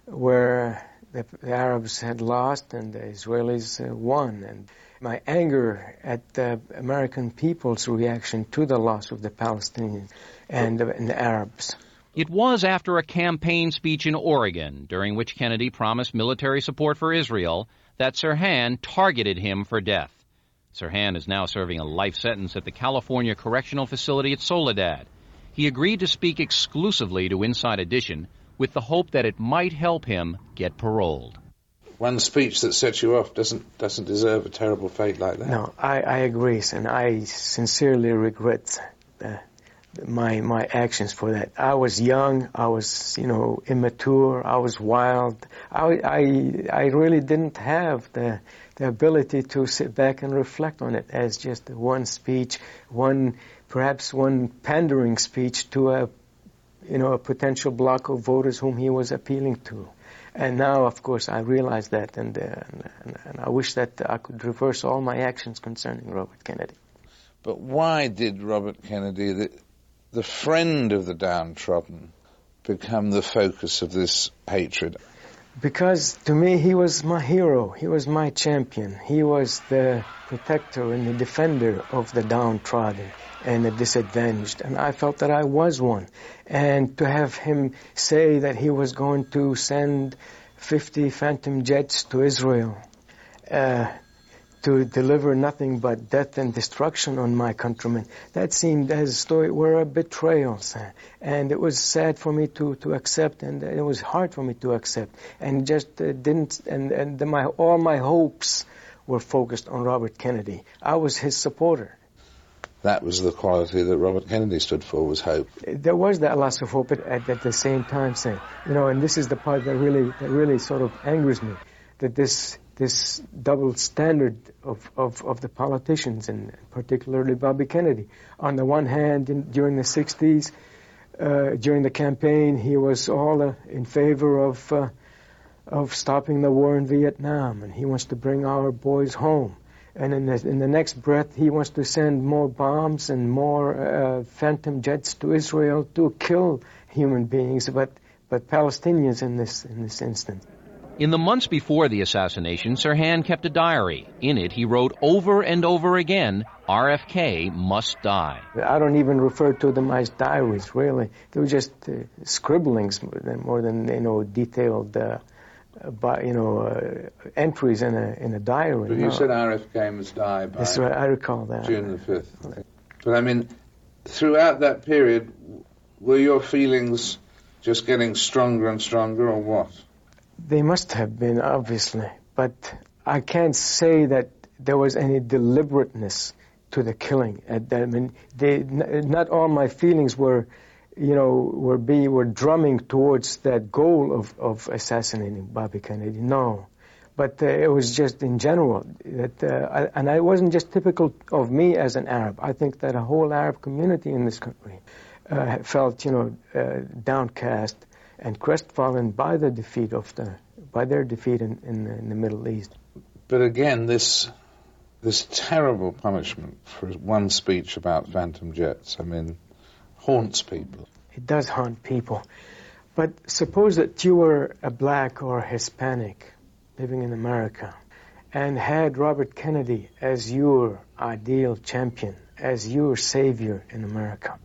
where the, the Arabs had lost and the Israelis uh, won, and my anger at the American people's reaction to the loss of the Palestinians and, and the Arabs. It was after a campaign speech in Oregon, during which Kennedy promised military support for Israel, that Sirhan targeted him for death. Sirhan is now serving a life sentence at the California Correctional Facility at Soledad. He agreed to speak exclusively to Inside Edition with the hope that it might help him get paroled. One speech that sets you off doesn't doesn't deserve a terrible fate like that. No, I, I agree, and I sincerely regret uh, my my actions for that. I was young, I was you know immature, I was wild. I I, I really didn't have the the ability to sit back and reflect on it as just one speech, one perhaps one pandering speech to a you know a potential block of voters whom he was appealing to. And now, of course, I realize that, and, uh, and, and I wish that I could reverse all my actions concerning Robert Kennedy. But why did Robert Kennedy, the, the friend of the downtrodden, become the focus of this hatred? Because to me, he was my hero. He was my champion. He was the protector and the defender of the downtrodden and the disadvantaged. And I felt that I was one. And to have him say that he was going to send 50 Phantom jets to Israel uh, to deliver nothing but death and destruction on my countrymen, that seemed as though it were a betrayal. And it was sad for me to, to accept, and it was hard for me to accept. And just uh, didn't, and, and the, my, all my hopes were focused on Robert Kennedy. I was his supporter. That was the quality that Robert Kennedy stood for, was hope. There was that loss of hope at, at, at the same time, saying, You know, and this is the part that really, that really sort of angers me, that this this double standard of, of, of the politicians, and particularly Bobby Kennedy. On the one hand, in, during the 60s, uh, during the campaign, he was all uh, in favor of, uh, of stopping the war in Vietnam, and he wants to bring our boys home. And in the, in the next breath, he wants to send more bombs and more uh, phantom jets to Israel to kill human beings, but, but Palestinians in this, in this instance. In the months before the assassination, Sirhan kept a diary. In it, he wrote over and over again, RFK must die. I don't even refer to them as diaries, really. They were just uh, scribblings more than, you know, detailed, uh, uh, by, you know, uh, entries in a, in a diary. But you no. said RFK must die by That's right, I recall that. June the 5th. But I mean, throughout that period, were your feelings just getting stronger and stronger, or what? They must have been, obviously, but I can't say that there was any deliberateness to the killing. At that, I mean, they, not all my feelings were, you know, were be were drumming towards that goal of, of assassinating Bobby Kennedy. No, but uh, it was just in general that, uh, I, and it wasn't just typical of me as an Arab. I think that a whole Arab community in this country uh, felt, you know, uh, downcast and crestfallen by the defeat of the, by their defeat in, in, in the Middle East. But again, this this terrible punishment for one speech about phantom jets, I mean, haunts people. It does haunt people. But suppose that you were a black or Hispanic living in America and had Robert Kennedy as your ideal champion, as your savior in America.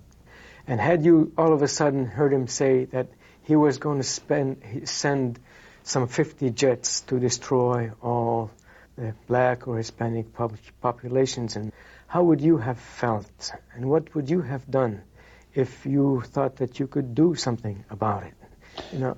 And had you all of a sudden heard him say that he was going to spend, send some 50 jets to destroy all the black or Hispanic pop- populations, and how would you have felt? And what would you have done if you thought that you could do something about it? You know,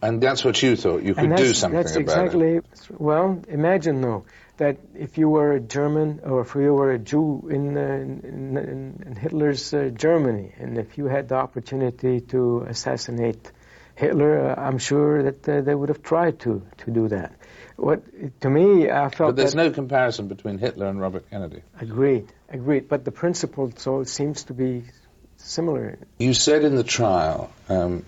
And that's what you thought, you could do something that's about it. That's exactly, Well, imagine though that if you were a German or if you were a Jew in, uh, in, in, in Hitler's uh, Germany, and if you had the opportunity to assassinate Hitler, uh, I'm sure that uh, they would have tried to to do that. What to me, I felt But there's no comparison between Hitler and Robert Kennedy. agreed, agreed. But the principle so seems to be similar. You said in the trial, um,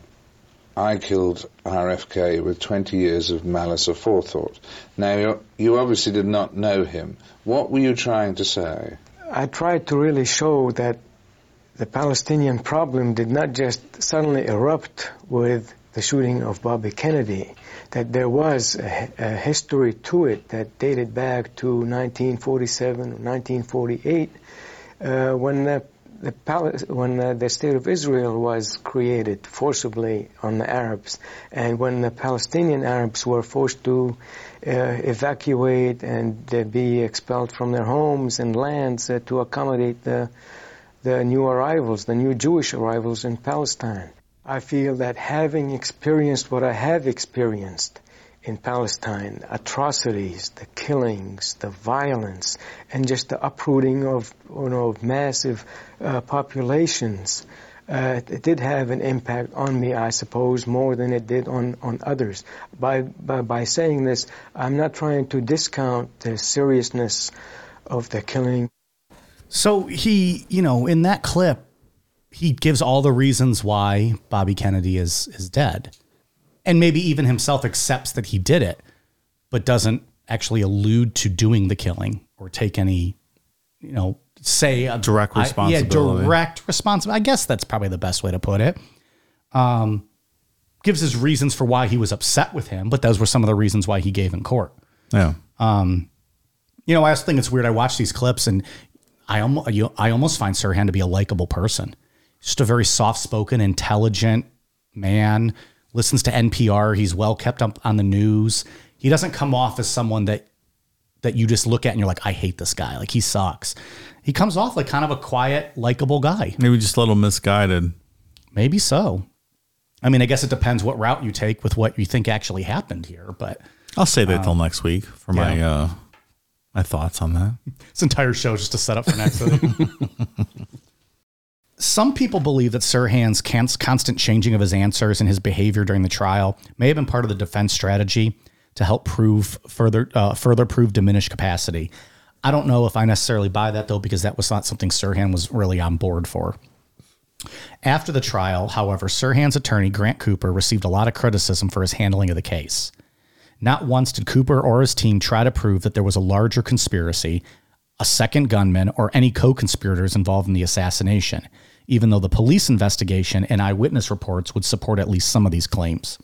I killed RFK with 20 years of malice aforethought. Now, you obviously did not know him. What were you trying to say? I tried to really show that the Palestinian problem did not just suddenly erupt with the shooting of Bobby Kennedy, that there was a, a history to it that dated back to 1947 or 1948 uh, when the the when uh, the state of Israel was created forcibly on the Arabs, and when the Palestinian Arabs were forced to uh, evacuate and uh, be expelled from their homes and lands uh, to accommodate the the new arrivals, the new Jewish arrivals in Palestine. I feel that having experienced what I have experienced in Palestine, atrocities, the killings, the violence, and just the uprooting of you know of massive uh, populations, uh, it did have an impact on me, I suppose, more than it did on, on others. By, by by saying this, I'm not trying to discount the seriousness of the killing. So he, you know, in that clip, he gives all the reasons why Bobby Kennedy is is dead. And maybe even himself accepts that he did it, but doesn't actually allude to doing the killing or take any, you know, say a Direct I- responsibility. yeah, direct responsibility. I guess that's probably the best way to put it. Um, gives his reasons for why he was upset with him, but those were some of the reasons why he gave in court. Yeah. Um, you know, I also think it's weird. I watch these clips and I almost, you, I almost find Sirhan to be a likable person. Just a very soft spoken, intelligent man, listens to NPR. He's well kept up on the news. He doesn't come off as someone that, that you just look at and you're like, I hate this guy. Like he sucks. He comes off like kind of a quiet, likable guy. Maybe just a little misguided. Maybe so. I mean, I guess it depends what route you take with what you think actually happened here, but I'll say that Um, till next week for my uh, my thoughts on that. This entire show is just a setup for next week. Some people believe that Sirhan's constant changing of his answers and his behavior during the trial may have been part of the defense strategy to help prove further uh, further prove diminished capacity. I don't know if I necessarily buy that though, because that was not something Sirhan was really on board for. After the trial, however, Sirhan's attorney Grant Cooper received a lot of criticism for his handling of the case. Not once did Cooper or his team try to prove that there was a larger conspiracy, a second gunman, or any co conspirators involved in the assassination, even though the police investigation and eyewitness reports would support at least some of these claims.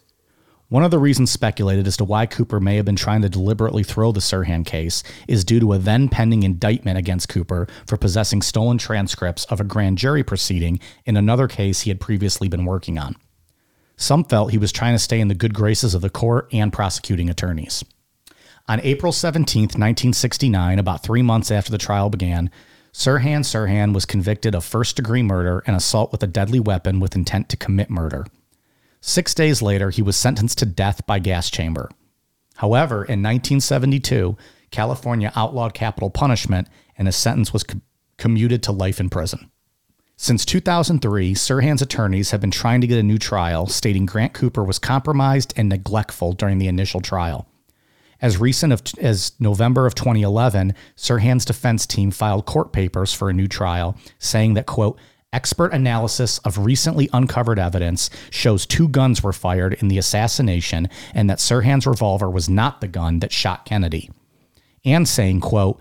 One of the reasons speculated as to why Cooper may have been trying to deliberately throw the Sirhan case is due to a then pending indictment against Cooper for possessing stolen transcripts of a grand jury proceeding in another case he had previously been working on. Some felt he was trying to stay in the good graces of the court and prosecuting attorneys. On April 17, 1969, about three months after the trial began, Sirhan Sirhan was convicted of first degree murder and assault with a deadly weapon with intent to commit murder. Six days later, he was sentenced to death by gas chamber. However, in 1972, California outlawed capital punishment and his sentence was co- commuted to life in prison. Since 2003, Sirhan's attorneys have been trying to get a new trial, stating Grant Cooper was compromised and neglectful during the initial trial. As recent of, as November of 2011, Sirhan's defense team filed court papers for a new trial, saying that quote expert analysis of recently uncovered evidence shows two guns were fired in the assassination, and that Sirhan's revolver was not the gun that shot Kennedy, and saying quote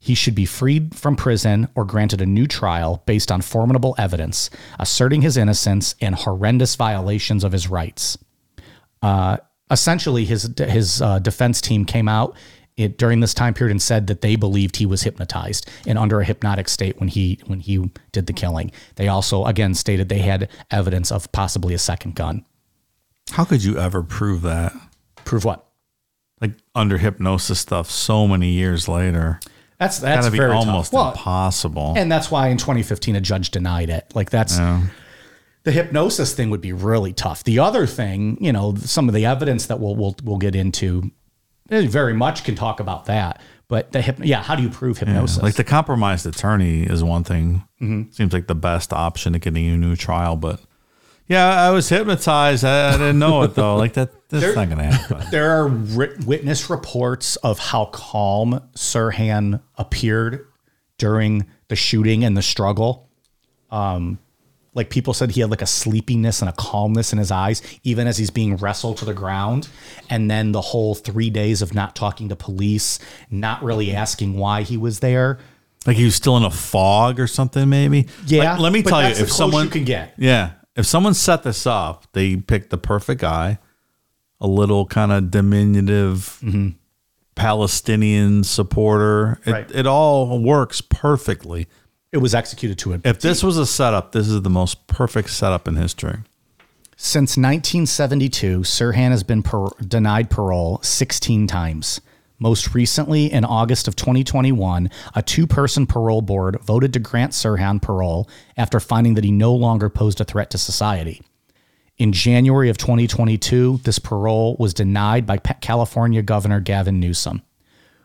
he should be freed from prison or granted a new trial based on formidable evidence, asserting his innocence and horrendous violations of his rights. Uh, essentially, his his uh, defense team came out it, during this time period and said that they believed he was hypnotized and under a hypnotic state when he when he did the killing. They also again stated they had evidence of possibly a second gun. How could you ever prove that? Prove what? Like under hypnosis stuff so many years later. That's that's Gotta very almost Well, impossible. And that's why in 2015 a judge denied it. Like that's Yeah. The hypnosis thing would be really tough. The other thing, you know, some of the evidence that we'll we'll we'll get into eh, very much can talk about that. But the hyp- yeah, how do you prove Yeah, hypnosis? Like the compromised attorney is one thing. Mhm. Seems like the best option to getting a new trial, but yeah, I was hypnotized. I, I didn't know it though. Like that, that's There- not gonna happen. There are ri- witness reports of how calm Sirhan appeared during the shooting and the struggle. Um, like people said, he had like a sleepiness and a calmness in his eyes, even as he's being wrestled to the ground. And then the whole three days of not talking to police, not really asking why he was there. Like he was still in a fog or something, maybe. Yeah, Like, let me tell you, if someone you can get. yeah, if someone set this up, they picked the perfect guy, a little kind of diminutive mm-hmm. Palestinian supporter. It, Right. it all works perfectly. It was executed to it. If this was a setup, this is the most perfect setup in history. Since 1972, Sirhan has been par- denied parole 16 times. Most recently, in August of 2021, a two person parole board voted to grant Sirhan parole after finding that he no longer posed a threat to society. In January of 2022, this parole was denied by California Governor Gavin Newsom,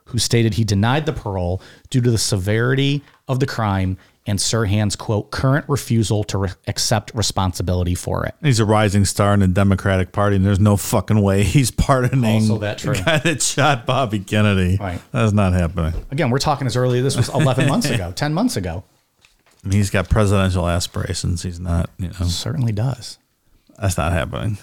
who stated he denied the parole due to the severity of the crime and Sirhan's quote current refusal to re- accept responsibility for it. He's a rising star in the Democratic Party, and there's no fucking way he's pardoning Also that true. the guy that shot Bobby Kennedy. Right. That's not happening. Again, we're talking as early as this was 11 months ago, 10 months ago. I mean, he's got presidential aspirations. He's not, you know. Certainly does. That's not happening.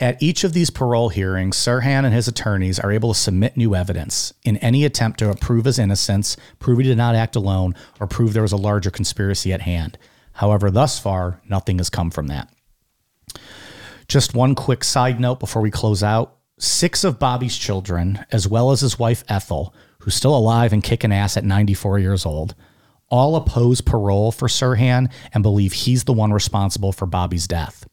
At each of these parole hearings, Sirhan and his attorneys are able to submit new evidence in any attempt to prove his innocence, prove he did not act alone, or prove there was a larger conspiracy at hand. However, thus far, nothing has come from that. Just one quick side note before we close out. Six of Bobby's children, as well as his wife Ethel, who's still alive and kicking ass at 94 years old, all oppose parole for Sirhan and believe he's the one responsible for Bobby's death.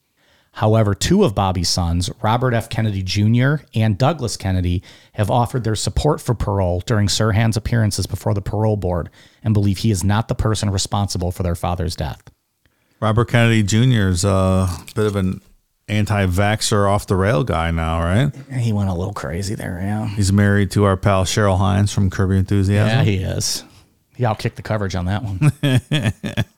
However, two of Bobby's sons, Robert F. Kennedy Jr. and Douglas Kennedy, have offered their support for parole during Sirhan's appearances before the parole board and believe he is not the person responsible for their father's death. Robert Kennedy Jr. is a bit of an anti-vaxxer, off the rail guy now, right? He went a little crazy there, yeah. He's married to our pal Cheryl Hines from Your Enthusiasm. Yeah, he is. He outkicked the coverage on that one.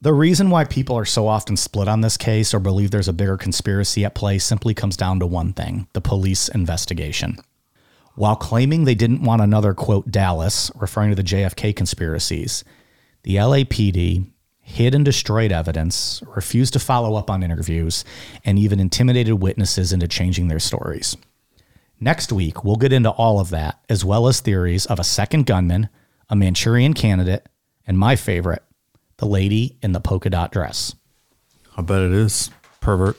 the reason why people are so often split on this case or believe there's a bigger conspiracy at play simply comes down to one thing the police investigation. While claiming they didn't want another, quote, Dallas, referring to the JFK conspiracies, the LAPD hid and destroyed evidence, refused to follow up on interviews, and even intimidated witnesses into changing their stories. Next week, we'll get into all of that, as well as theories of a second gunman, a Manchurian candidate, and my favorite, the lady in the polka dot dress. I bet it is pervert.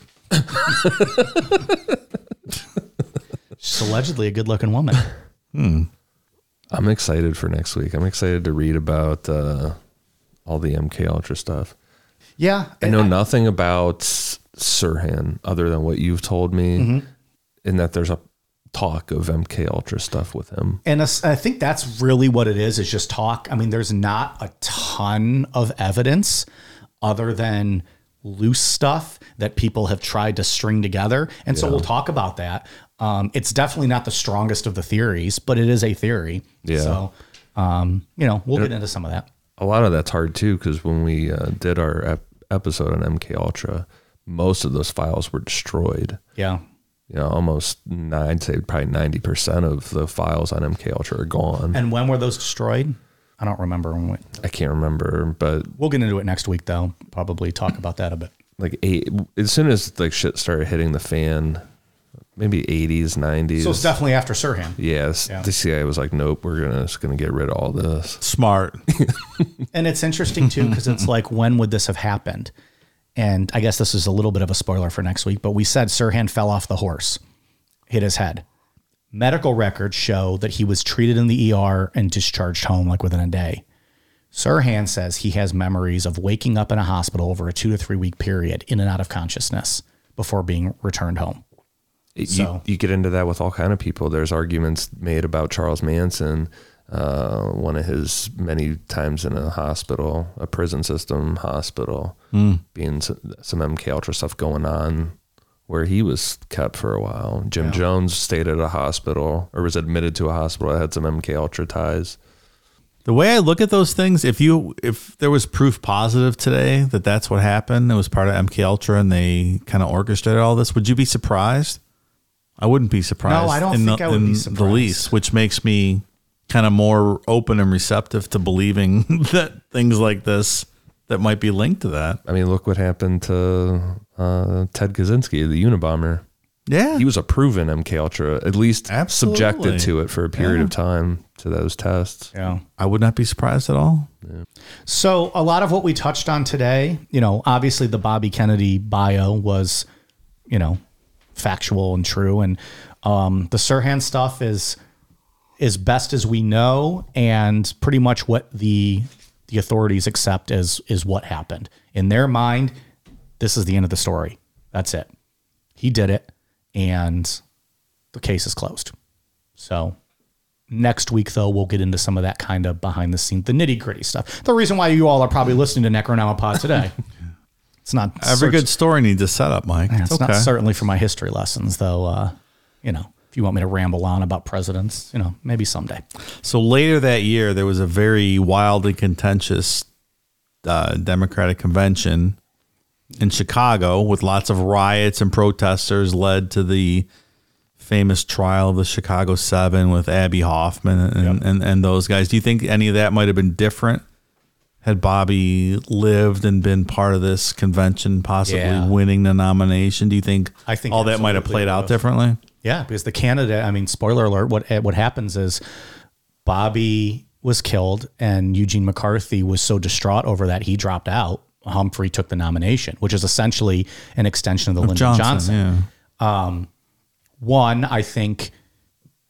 She's allegedly a good looking woman. Hmm. I'm excited for next week. I'm excited to read about uh, all the MK Ultra stuff. Yeah, I know nothing about Sirhan other than what you've told me, Mhm. in that there's a talk of MK Ultra stuff with him. And I think that's really what it is, is just talk. I mean, there's not a ton of evidence other than loose stuff that people have tried to string together. And so Yeah. we'll talk about that. Um, it's definitely not the strongest of the theories, but it is a theory. Yeah. So, um, you know, we'll And get into some of that. A lot of that's hard too, because when we uh, did our ep- episode on MK Ultra, most of those files were destroyed. Yeah. You know, almost nine, I'd say probably ninety percent of the files on MK Ultra are gone. And when were those destroyed? I don't remember. When we, I can't remember, but we'll get into it next week, though. Probably talk about that a bit. like eight, as soon as like shit started hitting the fan, maybe eighties, nineties. So it's definitely after Sirhan. Yes, Yeah. the CIA was like, nope, we're gonna just gonna get rid of all this. Smart. And it's interesting too because it's like, when would this have happened? And I guess this is a little bit of a spoiler for next week, but we said Sirhan fell off the horse, hit his head. Medical records show that he was treated in the ER and discharged home like within a day. Sirhan says he has memories of waking up in a hospital over a two to three week period in and out of consciousness before being returned home. It- So- you, you get into that with all kind of people. There's arguments made about Charles Manson, uh, one of his many times in a hospital, a prison system hospital, Mm. being s- some MK Ultra stuff going on where he was kept for a while. Jim Jones stayed at a hospital or was admitted to a hospital that had some MK Ultra ties. The way I look at those things, if you if there was proof positive today that that's what happened, it was part of MK Ultra, and they kind of orchestrated all this, would you be surprised? I wouldn't be surprised. No, I don't in think the, I would be surprised. The least, which makes me kind of more open and receptive to believing that things like this that might be linked to that. I mean, look what happened to uh, Ted Kaczynski, the Unabomber. Yeah, he was a proven MK Ultra, at least Absolutely. subjected to it for a period Yeah. of time to those tests. Yeah. I would not be surprised at all. Yeah. So a lot of what we touched on today, you know, obviously the Bobby Kennedy bio was, you know, factual and true, and um, the Sirhan stuff is as best as we know, and pretty much what the the authorities accept as is what happened in their mind. This is the end of the story. That's it. He did it, and the case is closed. So next week, though, we'll get into some of that kind of behind the scenes, the nitty gritty stuff. The reason why you all are probably listening to Necronomipod today. It's not Every search- good story needs a setup, Mike. Yeah, it's okay. not certainly for my history lessons, though. Uh, you know, if you want me to ramble on about presidents, you know, maybe someday. So later that year, there was a very wild and contentious uh, Democratic convention in Chicago with lots of riots and protesters led to the famous trial of the Chicago Seven with Abbie Hoffman and, and, and those guys. Do you think any of that might have been different had Bobby lived and been part of this convention, possibly Yeah. winning the nomination? Do you think, I think all that might have played out differently? Yeah, because the candidate, I mean, spoiler alert, what what happens is Bobby was killed and Eugene McCarthy was so distraught over that he dropped out. Humphrey took the nomination, which is essentially an extension of the Of Lyndon Johnson, Johnson. Um, one, I think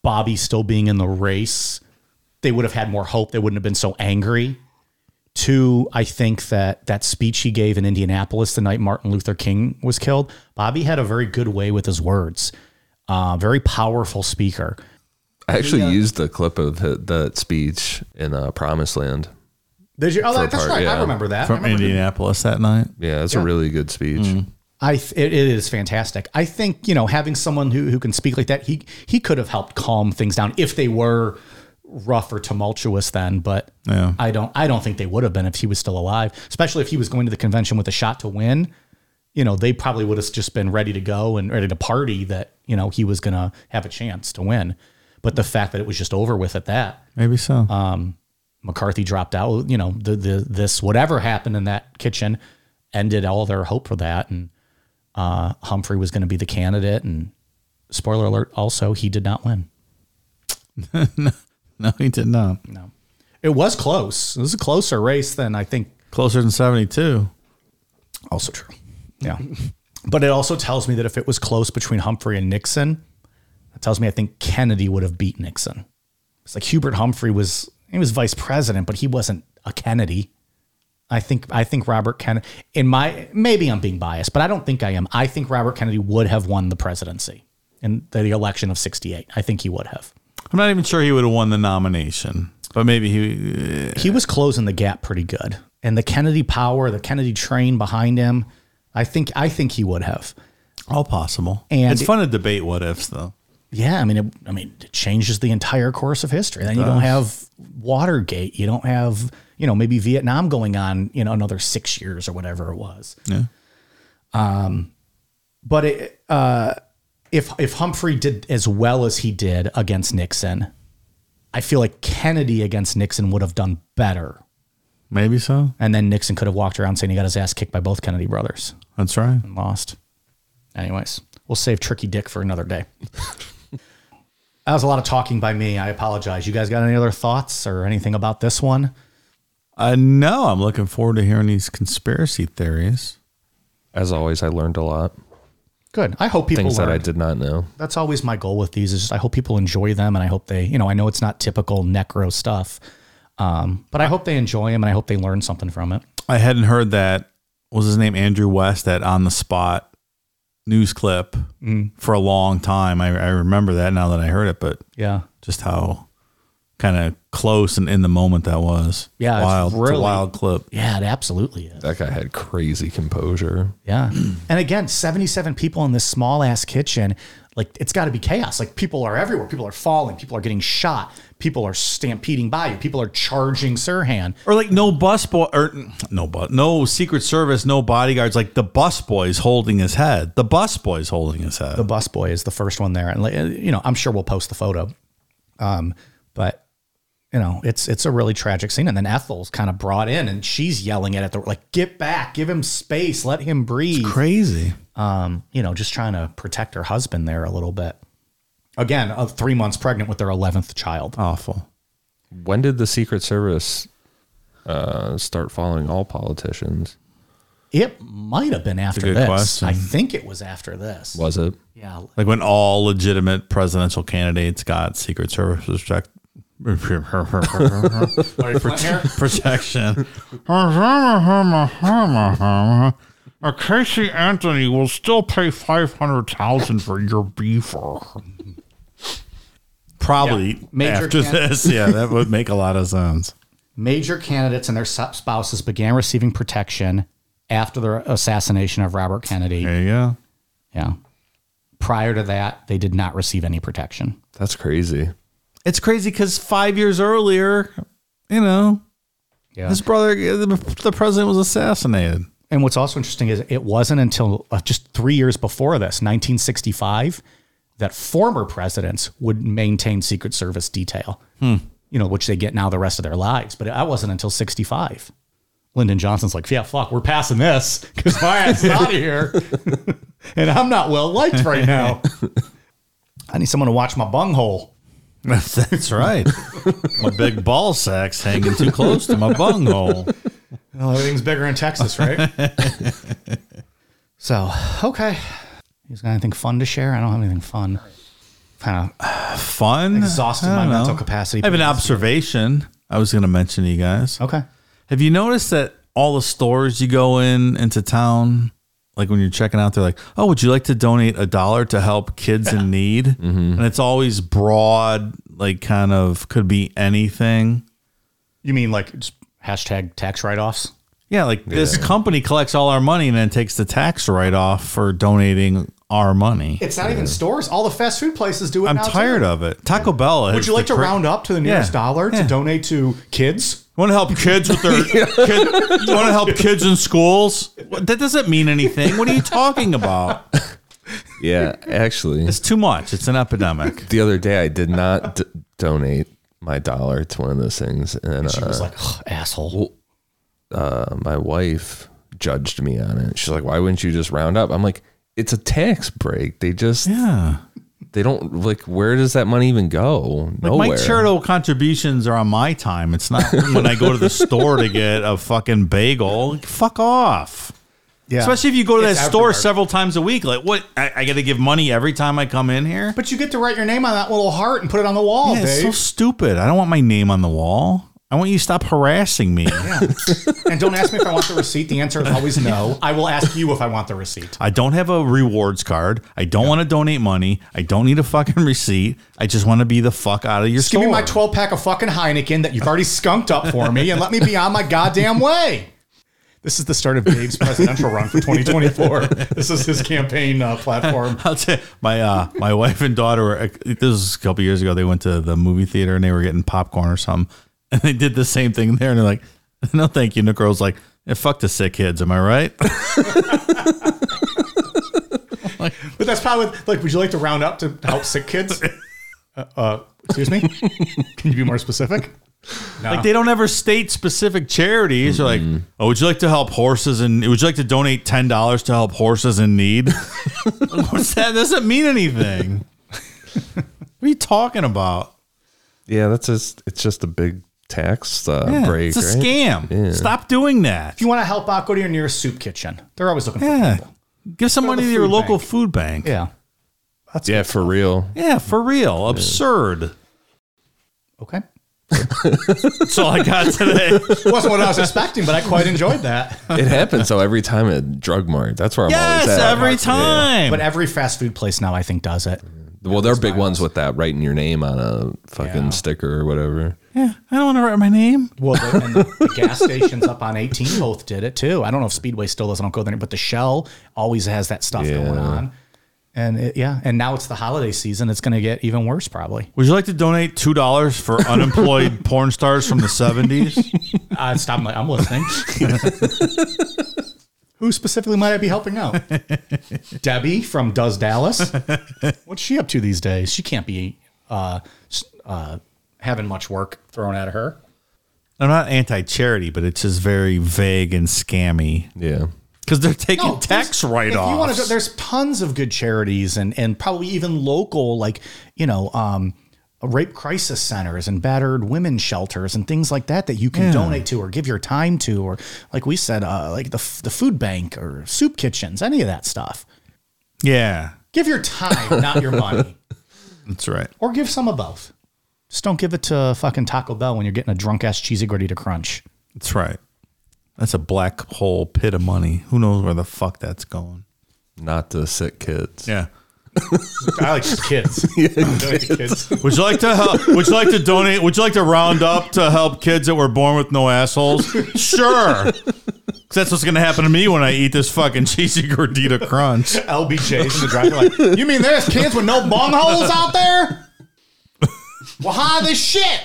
Bobby still being in the race, they would have had more hope. They wouldn't have been so angry. Two, I think that that speech he gave in Indianapolis the night Martin Luther King was killed, Bobby had a very good way with his words. Uh, very powerful speaker. I actually used the clip of hi- that speech in uh, Promised Land. Did you? Oh, for a that's right. I remember that. From remember- Indianapolis that night? Yeah, it's Yeah. a really good speech. I th- it, it is fantastic. I think you know having someone who, who can speak like that, he he could have helped calm things down if they were rough or tumultuous then. But Yeah. I don't I don't think they would have been if he was still alive. Especially if he was going to the convention with a shot to win. You know, they probably would have just been ready to go and ready to party that you know he was going to have a chance to win. But the fact that it was just over with at that, Maybe so. um, McCarthy dropped out. You know, the the this whatever happened in that kitchen ended all their hope for that, and uh, Humphrey was going to be the candidate. And spoiler alert, also he did not win. no, he did not. No, it was close. It was a closer race than I think. Closer than seventy-two. Also true. Yeah, but it also tells me that if it was close between Humphrey and Nixon, it tells me I think Kennedy would have beat Nixon. It's like Hubert Humphrey was he was vice president, but he wasn't a Kennedy. I think I think Robert Kennedy in my maybe I'm being biased, but I don't think I am. I think Robert Kennedy would have won the presidency in the election of 68. I think he would have. I'm not even sure he would have won the nomination, but maybe he. He was closing the gap pretty good. And the Kennedy power, the Kennedy train behind him, I think I think he would have. All possible. And it's fun to debate what ifs, though. Yeah, I mean, it, I mean, it changes the entire course of history. Then you don't have Watergate. You don't have, you know, maybe Vietnam going on, you know, another six years or whatever it was. Yeah. Um, but it, uh, if if Humphrey did as well as he did against Nixon, I feel like Kennedy against Nixon would have done better. Maybe so. And then Nixon could have walked around saying he got his ass kicked by both Kennedy brothers That's right. and lost. Anyways, we'll save Tricky Dick for another day. that was a lot of talking by me. I apologize. You guys got any other thoughts or anything about this one? Uh, no, I'm looking forward to hearing these conspiracy theories. As always, I learned a lot. Good. I hope people Things that I did not know. That's always my goal with these. Is just I hope people enjoy them, and I hope they, you know, I know it's not typical necro stuff, um, but I hope they enjoy them, and I hope they learn something from it. I hadn't heard that. What Was his name Andrew West? That on the spot news clip Mm. for a long time. I, I remember that now that I heard it, but Yeah. just how kind of close and in the moment that was. Yeah, wild. It's, really- a wild clip. Yeah, it absolutely is. That guy had crazy composure. Yeah. and again, 77 people in this small ass kitchen, like it's got to be chaos. Like people are everywhere. People are falling. People are getting shot. People are stampeding by you. People are charging Sirhan. Or like no bus boy or no but no Secret Service, no bodyguards. Like the bus boy's holding his head. The bus boy is holding his head. The bus boy is the first one there. And, like, uh, you know, I'm sure we'll post the photo. Um, but you know, it's it's a really tragic scene. And then Ethel's kind of brought in and she's yelling at it, like, get back, give him space, let him breathe. Crazy. Um, you know, just trying to protect her husband there a little bit. Again, of three months pregnant with their eleventh child. Awful. When did the Secret Service uh, start following all politicians? It might have been after this. question. I think it was after this. Was it? Yeah. Like when all legitimate presidential candidates got Secret Service protect- protection. Casey Anthony will still pay five hundred thousand for your beefer. Probably Yeah. Major after can- this, yeah, that would make a lot of sense. Major candidates and their spouses began receiving protection after the assassination of Robert Kennedy. There you go. Yeah. Prior to that, they did not receive any protection. That's crazy. It's crazy because five years earlier, you know, Yeah. his brother, the, the president was assassinated. And what's also interesting is it wasn't until uh, just three years before this, 1965, that former presidents would maintain Secret Service detail, Hmm. you know, which they get now the rest of their lives. But that wasn't until 65. Lyndon Johnson's like, yeah, fuck, we're passing this because my ass is out of here. and I'm not well liked right now. I need someone to watch my bunghole. That's right. my big ball sack's hanging too close to my bunghole. Well, everything's bigger in Texas, right? so, okay. You guys got anything fun to share? I don't have anything fun. Kind of Fun. Exhausted my don't mental capacity I have an for this. observation. I was going to mention to you guys. Okay. Have you noticed that all the stores you go in into town, like when you're checking out, they're like, "Oh, would you like to donate a dollar to help kids in need?" Mm-hmm. And it's always broad, like kind of could be anything. You mean like just hashtag tax write offs? Yeah, like this company collects all our money and then takes the tax write off for donating our money. It's not even stores. All the fast food places do it. I'm now, tired too. of it. Taco Bell. Would you like to cra- round up to the nearest Yeah. dollar to Yeah. donate to kids? Want to help kids with their kid, You want to help kids in schools? What- That doesn't mean anything. What are you talking about? Yeah, actually, It's too much. It's an epidemic. the other day I did not d- donate my dollar to one of those things, and She uh, was like, "Ugh, asshole. uh, my wife judged me on it. She's like, "Why wouldn't you just round up?" I'm like, "It's a tax break. They just Yeah. they don't like. Where does that money even go? Like Nowhere." my charitable contributions are on my time. It's not when I go to the store to get a fucking bagel. Fuck off. Yeah. Especially if you go to that It's store everywhere. several times a week. Like, what? I, I got to give money every time I come in here? But you get to write your name on that little heart and put it on the wall, yeah, it's Dave. so stupid. I don't want my name on the wall. I want you to stop harassing me. and don't ask me if I want the receipt. The answer is always no. I will ask you if I want the receipt. I don't have a rewards card. I don't want to donate money. I don't need a fucking receipt. I just want to be the fuck out of your Just give me my 12 pack of fucking Heineken that you've already skunked up for me and let me be on my goddamn way. This is the start of Dave's presidential run for 2024. This is his campaign uh, platform. I'll tell you, my uh, my wife and daughter were. This was a couple years ago. They went to the movie theater and they were getting popcorn or something, and they did the same thing there. And they're like, "No, thank you." And the girl's like, yeah, "Fuck the sick kids." Am I right? But that's probably like. Would you like to round up to help sick kids? Uh, uh, excuse me. Can you be more specific? No. Like they don't ever state specific charities. They're like, oh, would you like to help horses and would you like to donate ten dollars to help horses in need? What's that? Doesn't mean anything. what are you talking about? Yeah, that's just it's just a big tax uh, Yeah, break. it's a right? scam. Yeah. Stop doing that. If you want to help out, go to your nearest soup kitchen. They're always looking for Yeah. people. Give some Go money the to your food local bank. food bank. Yeah. yeah, for real. Yeah, for real. Absurd. Okay. That's all I got today. Wasn't what I was expecting, but I quite enjoyed that. It happens though every time at Drug Mart. That's where I'm Yes, always at. every time. But every fast food place now, I think, does it. Well, they're big ones with that writing your name on a fucking Yeah. sticker or whatever. Yeah, I don't want to write my name. Well, the, and the, the gas stations up on 18 both did it too. I don't know if Speedway still does. I don't go there, but the Shell always has that stuff Yeah. going on. And it, yeah, and now it's the holiday season. It's going to get even worse, probably. Would you like to donate two dollars for unemployed porn stars from the seventies? Uh, stop! My, I'm listening. Who specifically might I be helping out? Debbie from Does Dallas. What's she up to these days? She can't be uh, uh, having much work thrown at her. I'm not anti-charity, but it's just very vague and scammy. Yeah. Because they're taking No, tax there's- If you want write-offs. there's tons of good charities and and probably even local, like you know, um, rape crisis centers and battered women shelters and things like that that you can Yeah. donate to or give your time to, or like we said, uh, like the the food bank or soup kitchens, any of that stuff. yeah, Give your time, not your money, that's right. or give some of both. Just don't give it to fucking Taco Bell when you're getting a drunk ass cheesy gordita crunch. That's right. That's a black hole pit of money. Who knows where the fuck that's going? Not the sick kids. Yeah. I like just kids. Donate to kids. Would you like to help? Would you like to donate? Would you like to round up to help kids that were born with no assholes? Sure. 'Cause that's what's gonna happen to me when I eat this fucking cheesy gordita crunch. LBJ's in the driver like, you mean there's kids with no bung holes out there? Well, how this shit?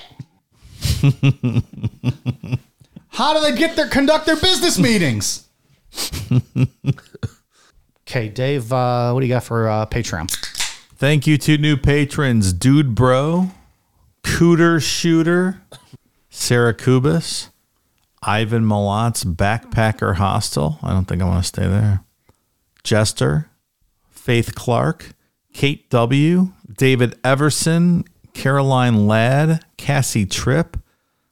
How do they get their conduct their business meetings? okay, Dave, uh, what do you got for uh, Patreon? Thank you to new patrons, Dude Bro, Cooter Shooter, Sarah Kubis, Ivan Malot's Backpacker Hostel. I don't think I want to stay there. Jester, Faith Clark, Kate W., David Everson, Caroline Ladd, Cassie Tripp,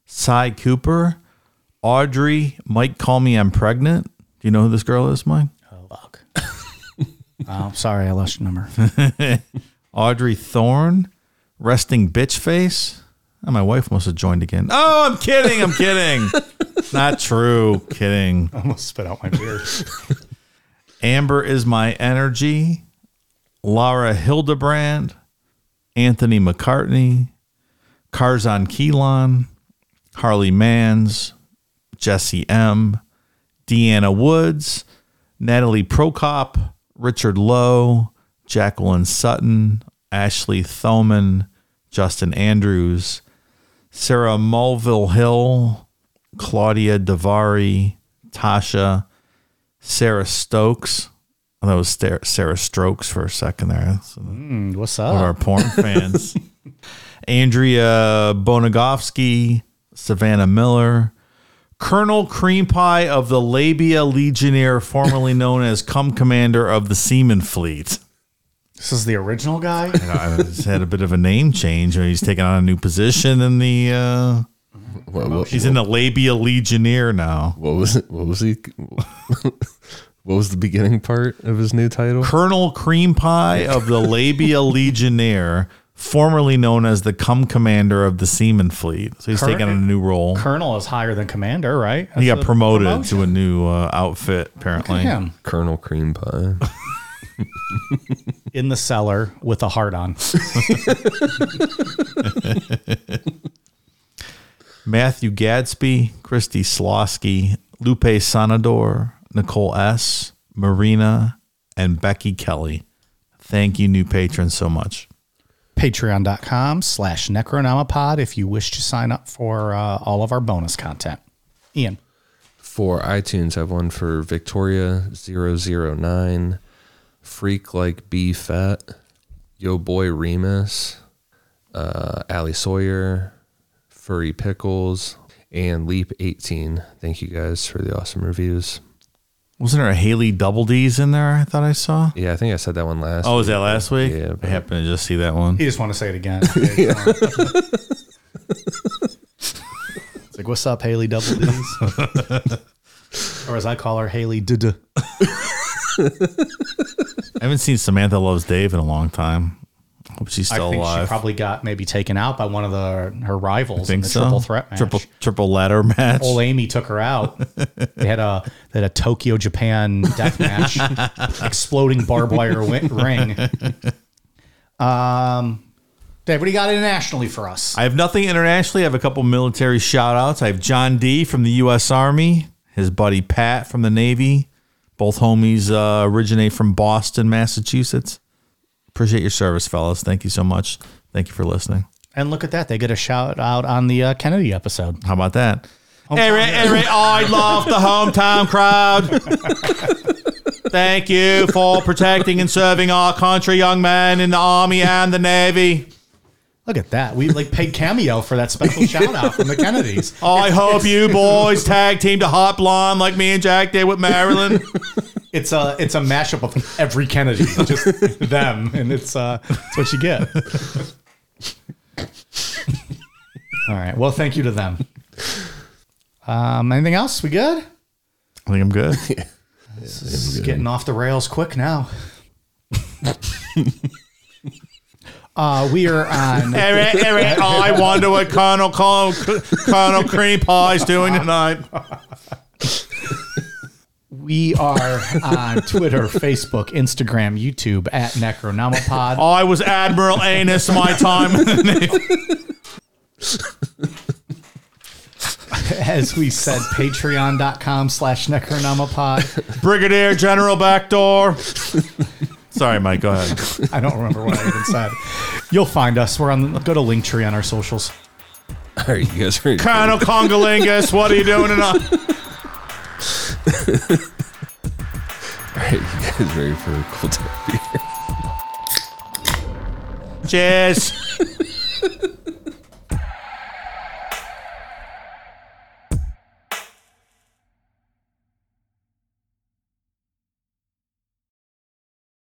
Cy Cooper, Audrey, Mike Call Me I'm Pregnant. Do you know who this girl is, Mike? Oh, fuck. oh, sorry, I lost your number. Audrey Thorne, Resting Bitch Face. Oh, my wife must have joined again. Oh, I'm kidding. I'm kidding. Not true. Kidding. I almost spit out my beer. Amber is my energy. Laura Hildebrand, Anthony McCartney, Karzan Keelan, Harley Mans, Jesse M, Deanna Woods, Natalie Prokop, Richard Lowe, Jacqueline Sutton, Ashley Thoman, Justin Andrews, Sarah Mulville Hill, Claudia Davari, Tasha, Sarah Stokes. I thought it was Sarah- Strokes for a second there. Mm, what's one of our porn fans. Andrea Bonagovsky, Savannah Miller, Colonel Cream Pie of the Labia Legionnaire, formerly known as Cum Commander of the Seaman Fleet. This is the original guy. I just had a bit of a name change. He's taken on a new position in the. Uh, What, what, he's in the Labia Legionnaire now. what was it? What was he? what was the beginning part of his new title? Colonel Cream Pie of the Labia Legionnaire, formerly known as the Cum Commander of the Seaman Fleet. So he's Colonel- taking on a new role. Colonel is higher than commander, right? he got promoted promotion. to a new uh, outfit, apparently. him. Colonel Cream Pie. in the cellar with a heart on. Matthew Gadsby, Christy Slosky, Lupe Sanador, Nicole S., Marina, and Becky Kelly. Thank you, new patrons, so much. Patreon.com slash Necronomipod if you wish to sign up for uh, all of our bonus content. Ian. For iTunes, I have one for Victoria 009, Freak Like B Fat, Yo Boy Remus, uh, Ali Sawyer, Furry Pickles, and Leap 18. Thank you guys for the awesome reviews. Wasn't there a Haley Double D's in there? I thought I saw. Yeah, I think I said that one last. Oh, was that last week? Yeah, I happened to just see that one. You just want to say it again. it's like, what's up, Haley Double D's? or as I call her, Haley Duh. I haven't seen Samantha Loves Dave in a long time. Hope she's I think alive. she probably got maybe taken out by one of the her rivals in the so. triple threat match. Triple triple ladder match. Old Amy took her out. they had a they had a Tokyo Japan death match, exploding barbed wire ring. Um, Dave, what do you got internationally for us? I have nothing internationally. I have a couple military shout outs. I have John D from the U.S. Army, his buddy Pat from the Navy. Both homies uh, originate from Boston, Massachusetts. Appreciate your service, fellas. Thank you so much. Thank you for listening. And look at that, they get a shout out on the uh, Kennedy episode. How about that? Eric, Eric, I love the hometown crowd. Thank you for protecting and serving our country, young men in the Army and the Navy. Look at that. We like paid cameo for that special shout out from the Kennedys. Oh, I hope you boys tag team to Hot Blonde like me and Jack did with Marilyn. It's a it's a mashup of every Kennedy, just them, and it's uh it's what you get. All right. Well, thank you to them. Um, anything else? We good? I think I'm good. This is getting off the rails quick now. Uh, we are on. Eric, Eric, I wonder what Colonel Colonel, Colonel Cream is doing tonight. We are on Twitter, Facebook, Instagram, YouTube at Necronomipod. I was Admiral Anus my time. in the Navy. As we said, patreon.com slash Necronomipod. Brigadier General Backdoor. Sorry, Mike. Go ahead. I don't remember what I even said. You'll find us. We're on. The go to Linktree on our socials. All right, you guys ready? Colonel Congolingus, what are you doing tonight? All right, you guys ready for a cool therapy? Cheers.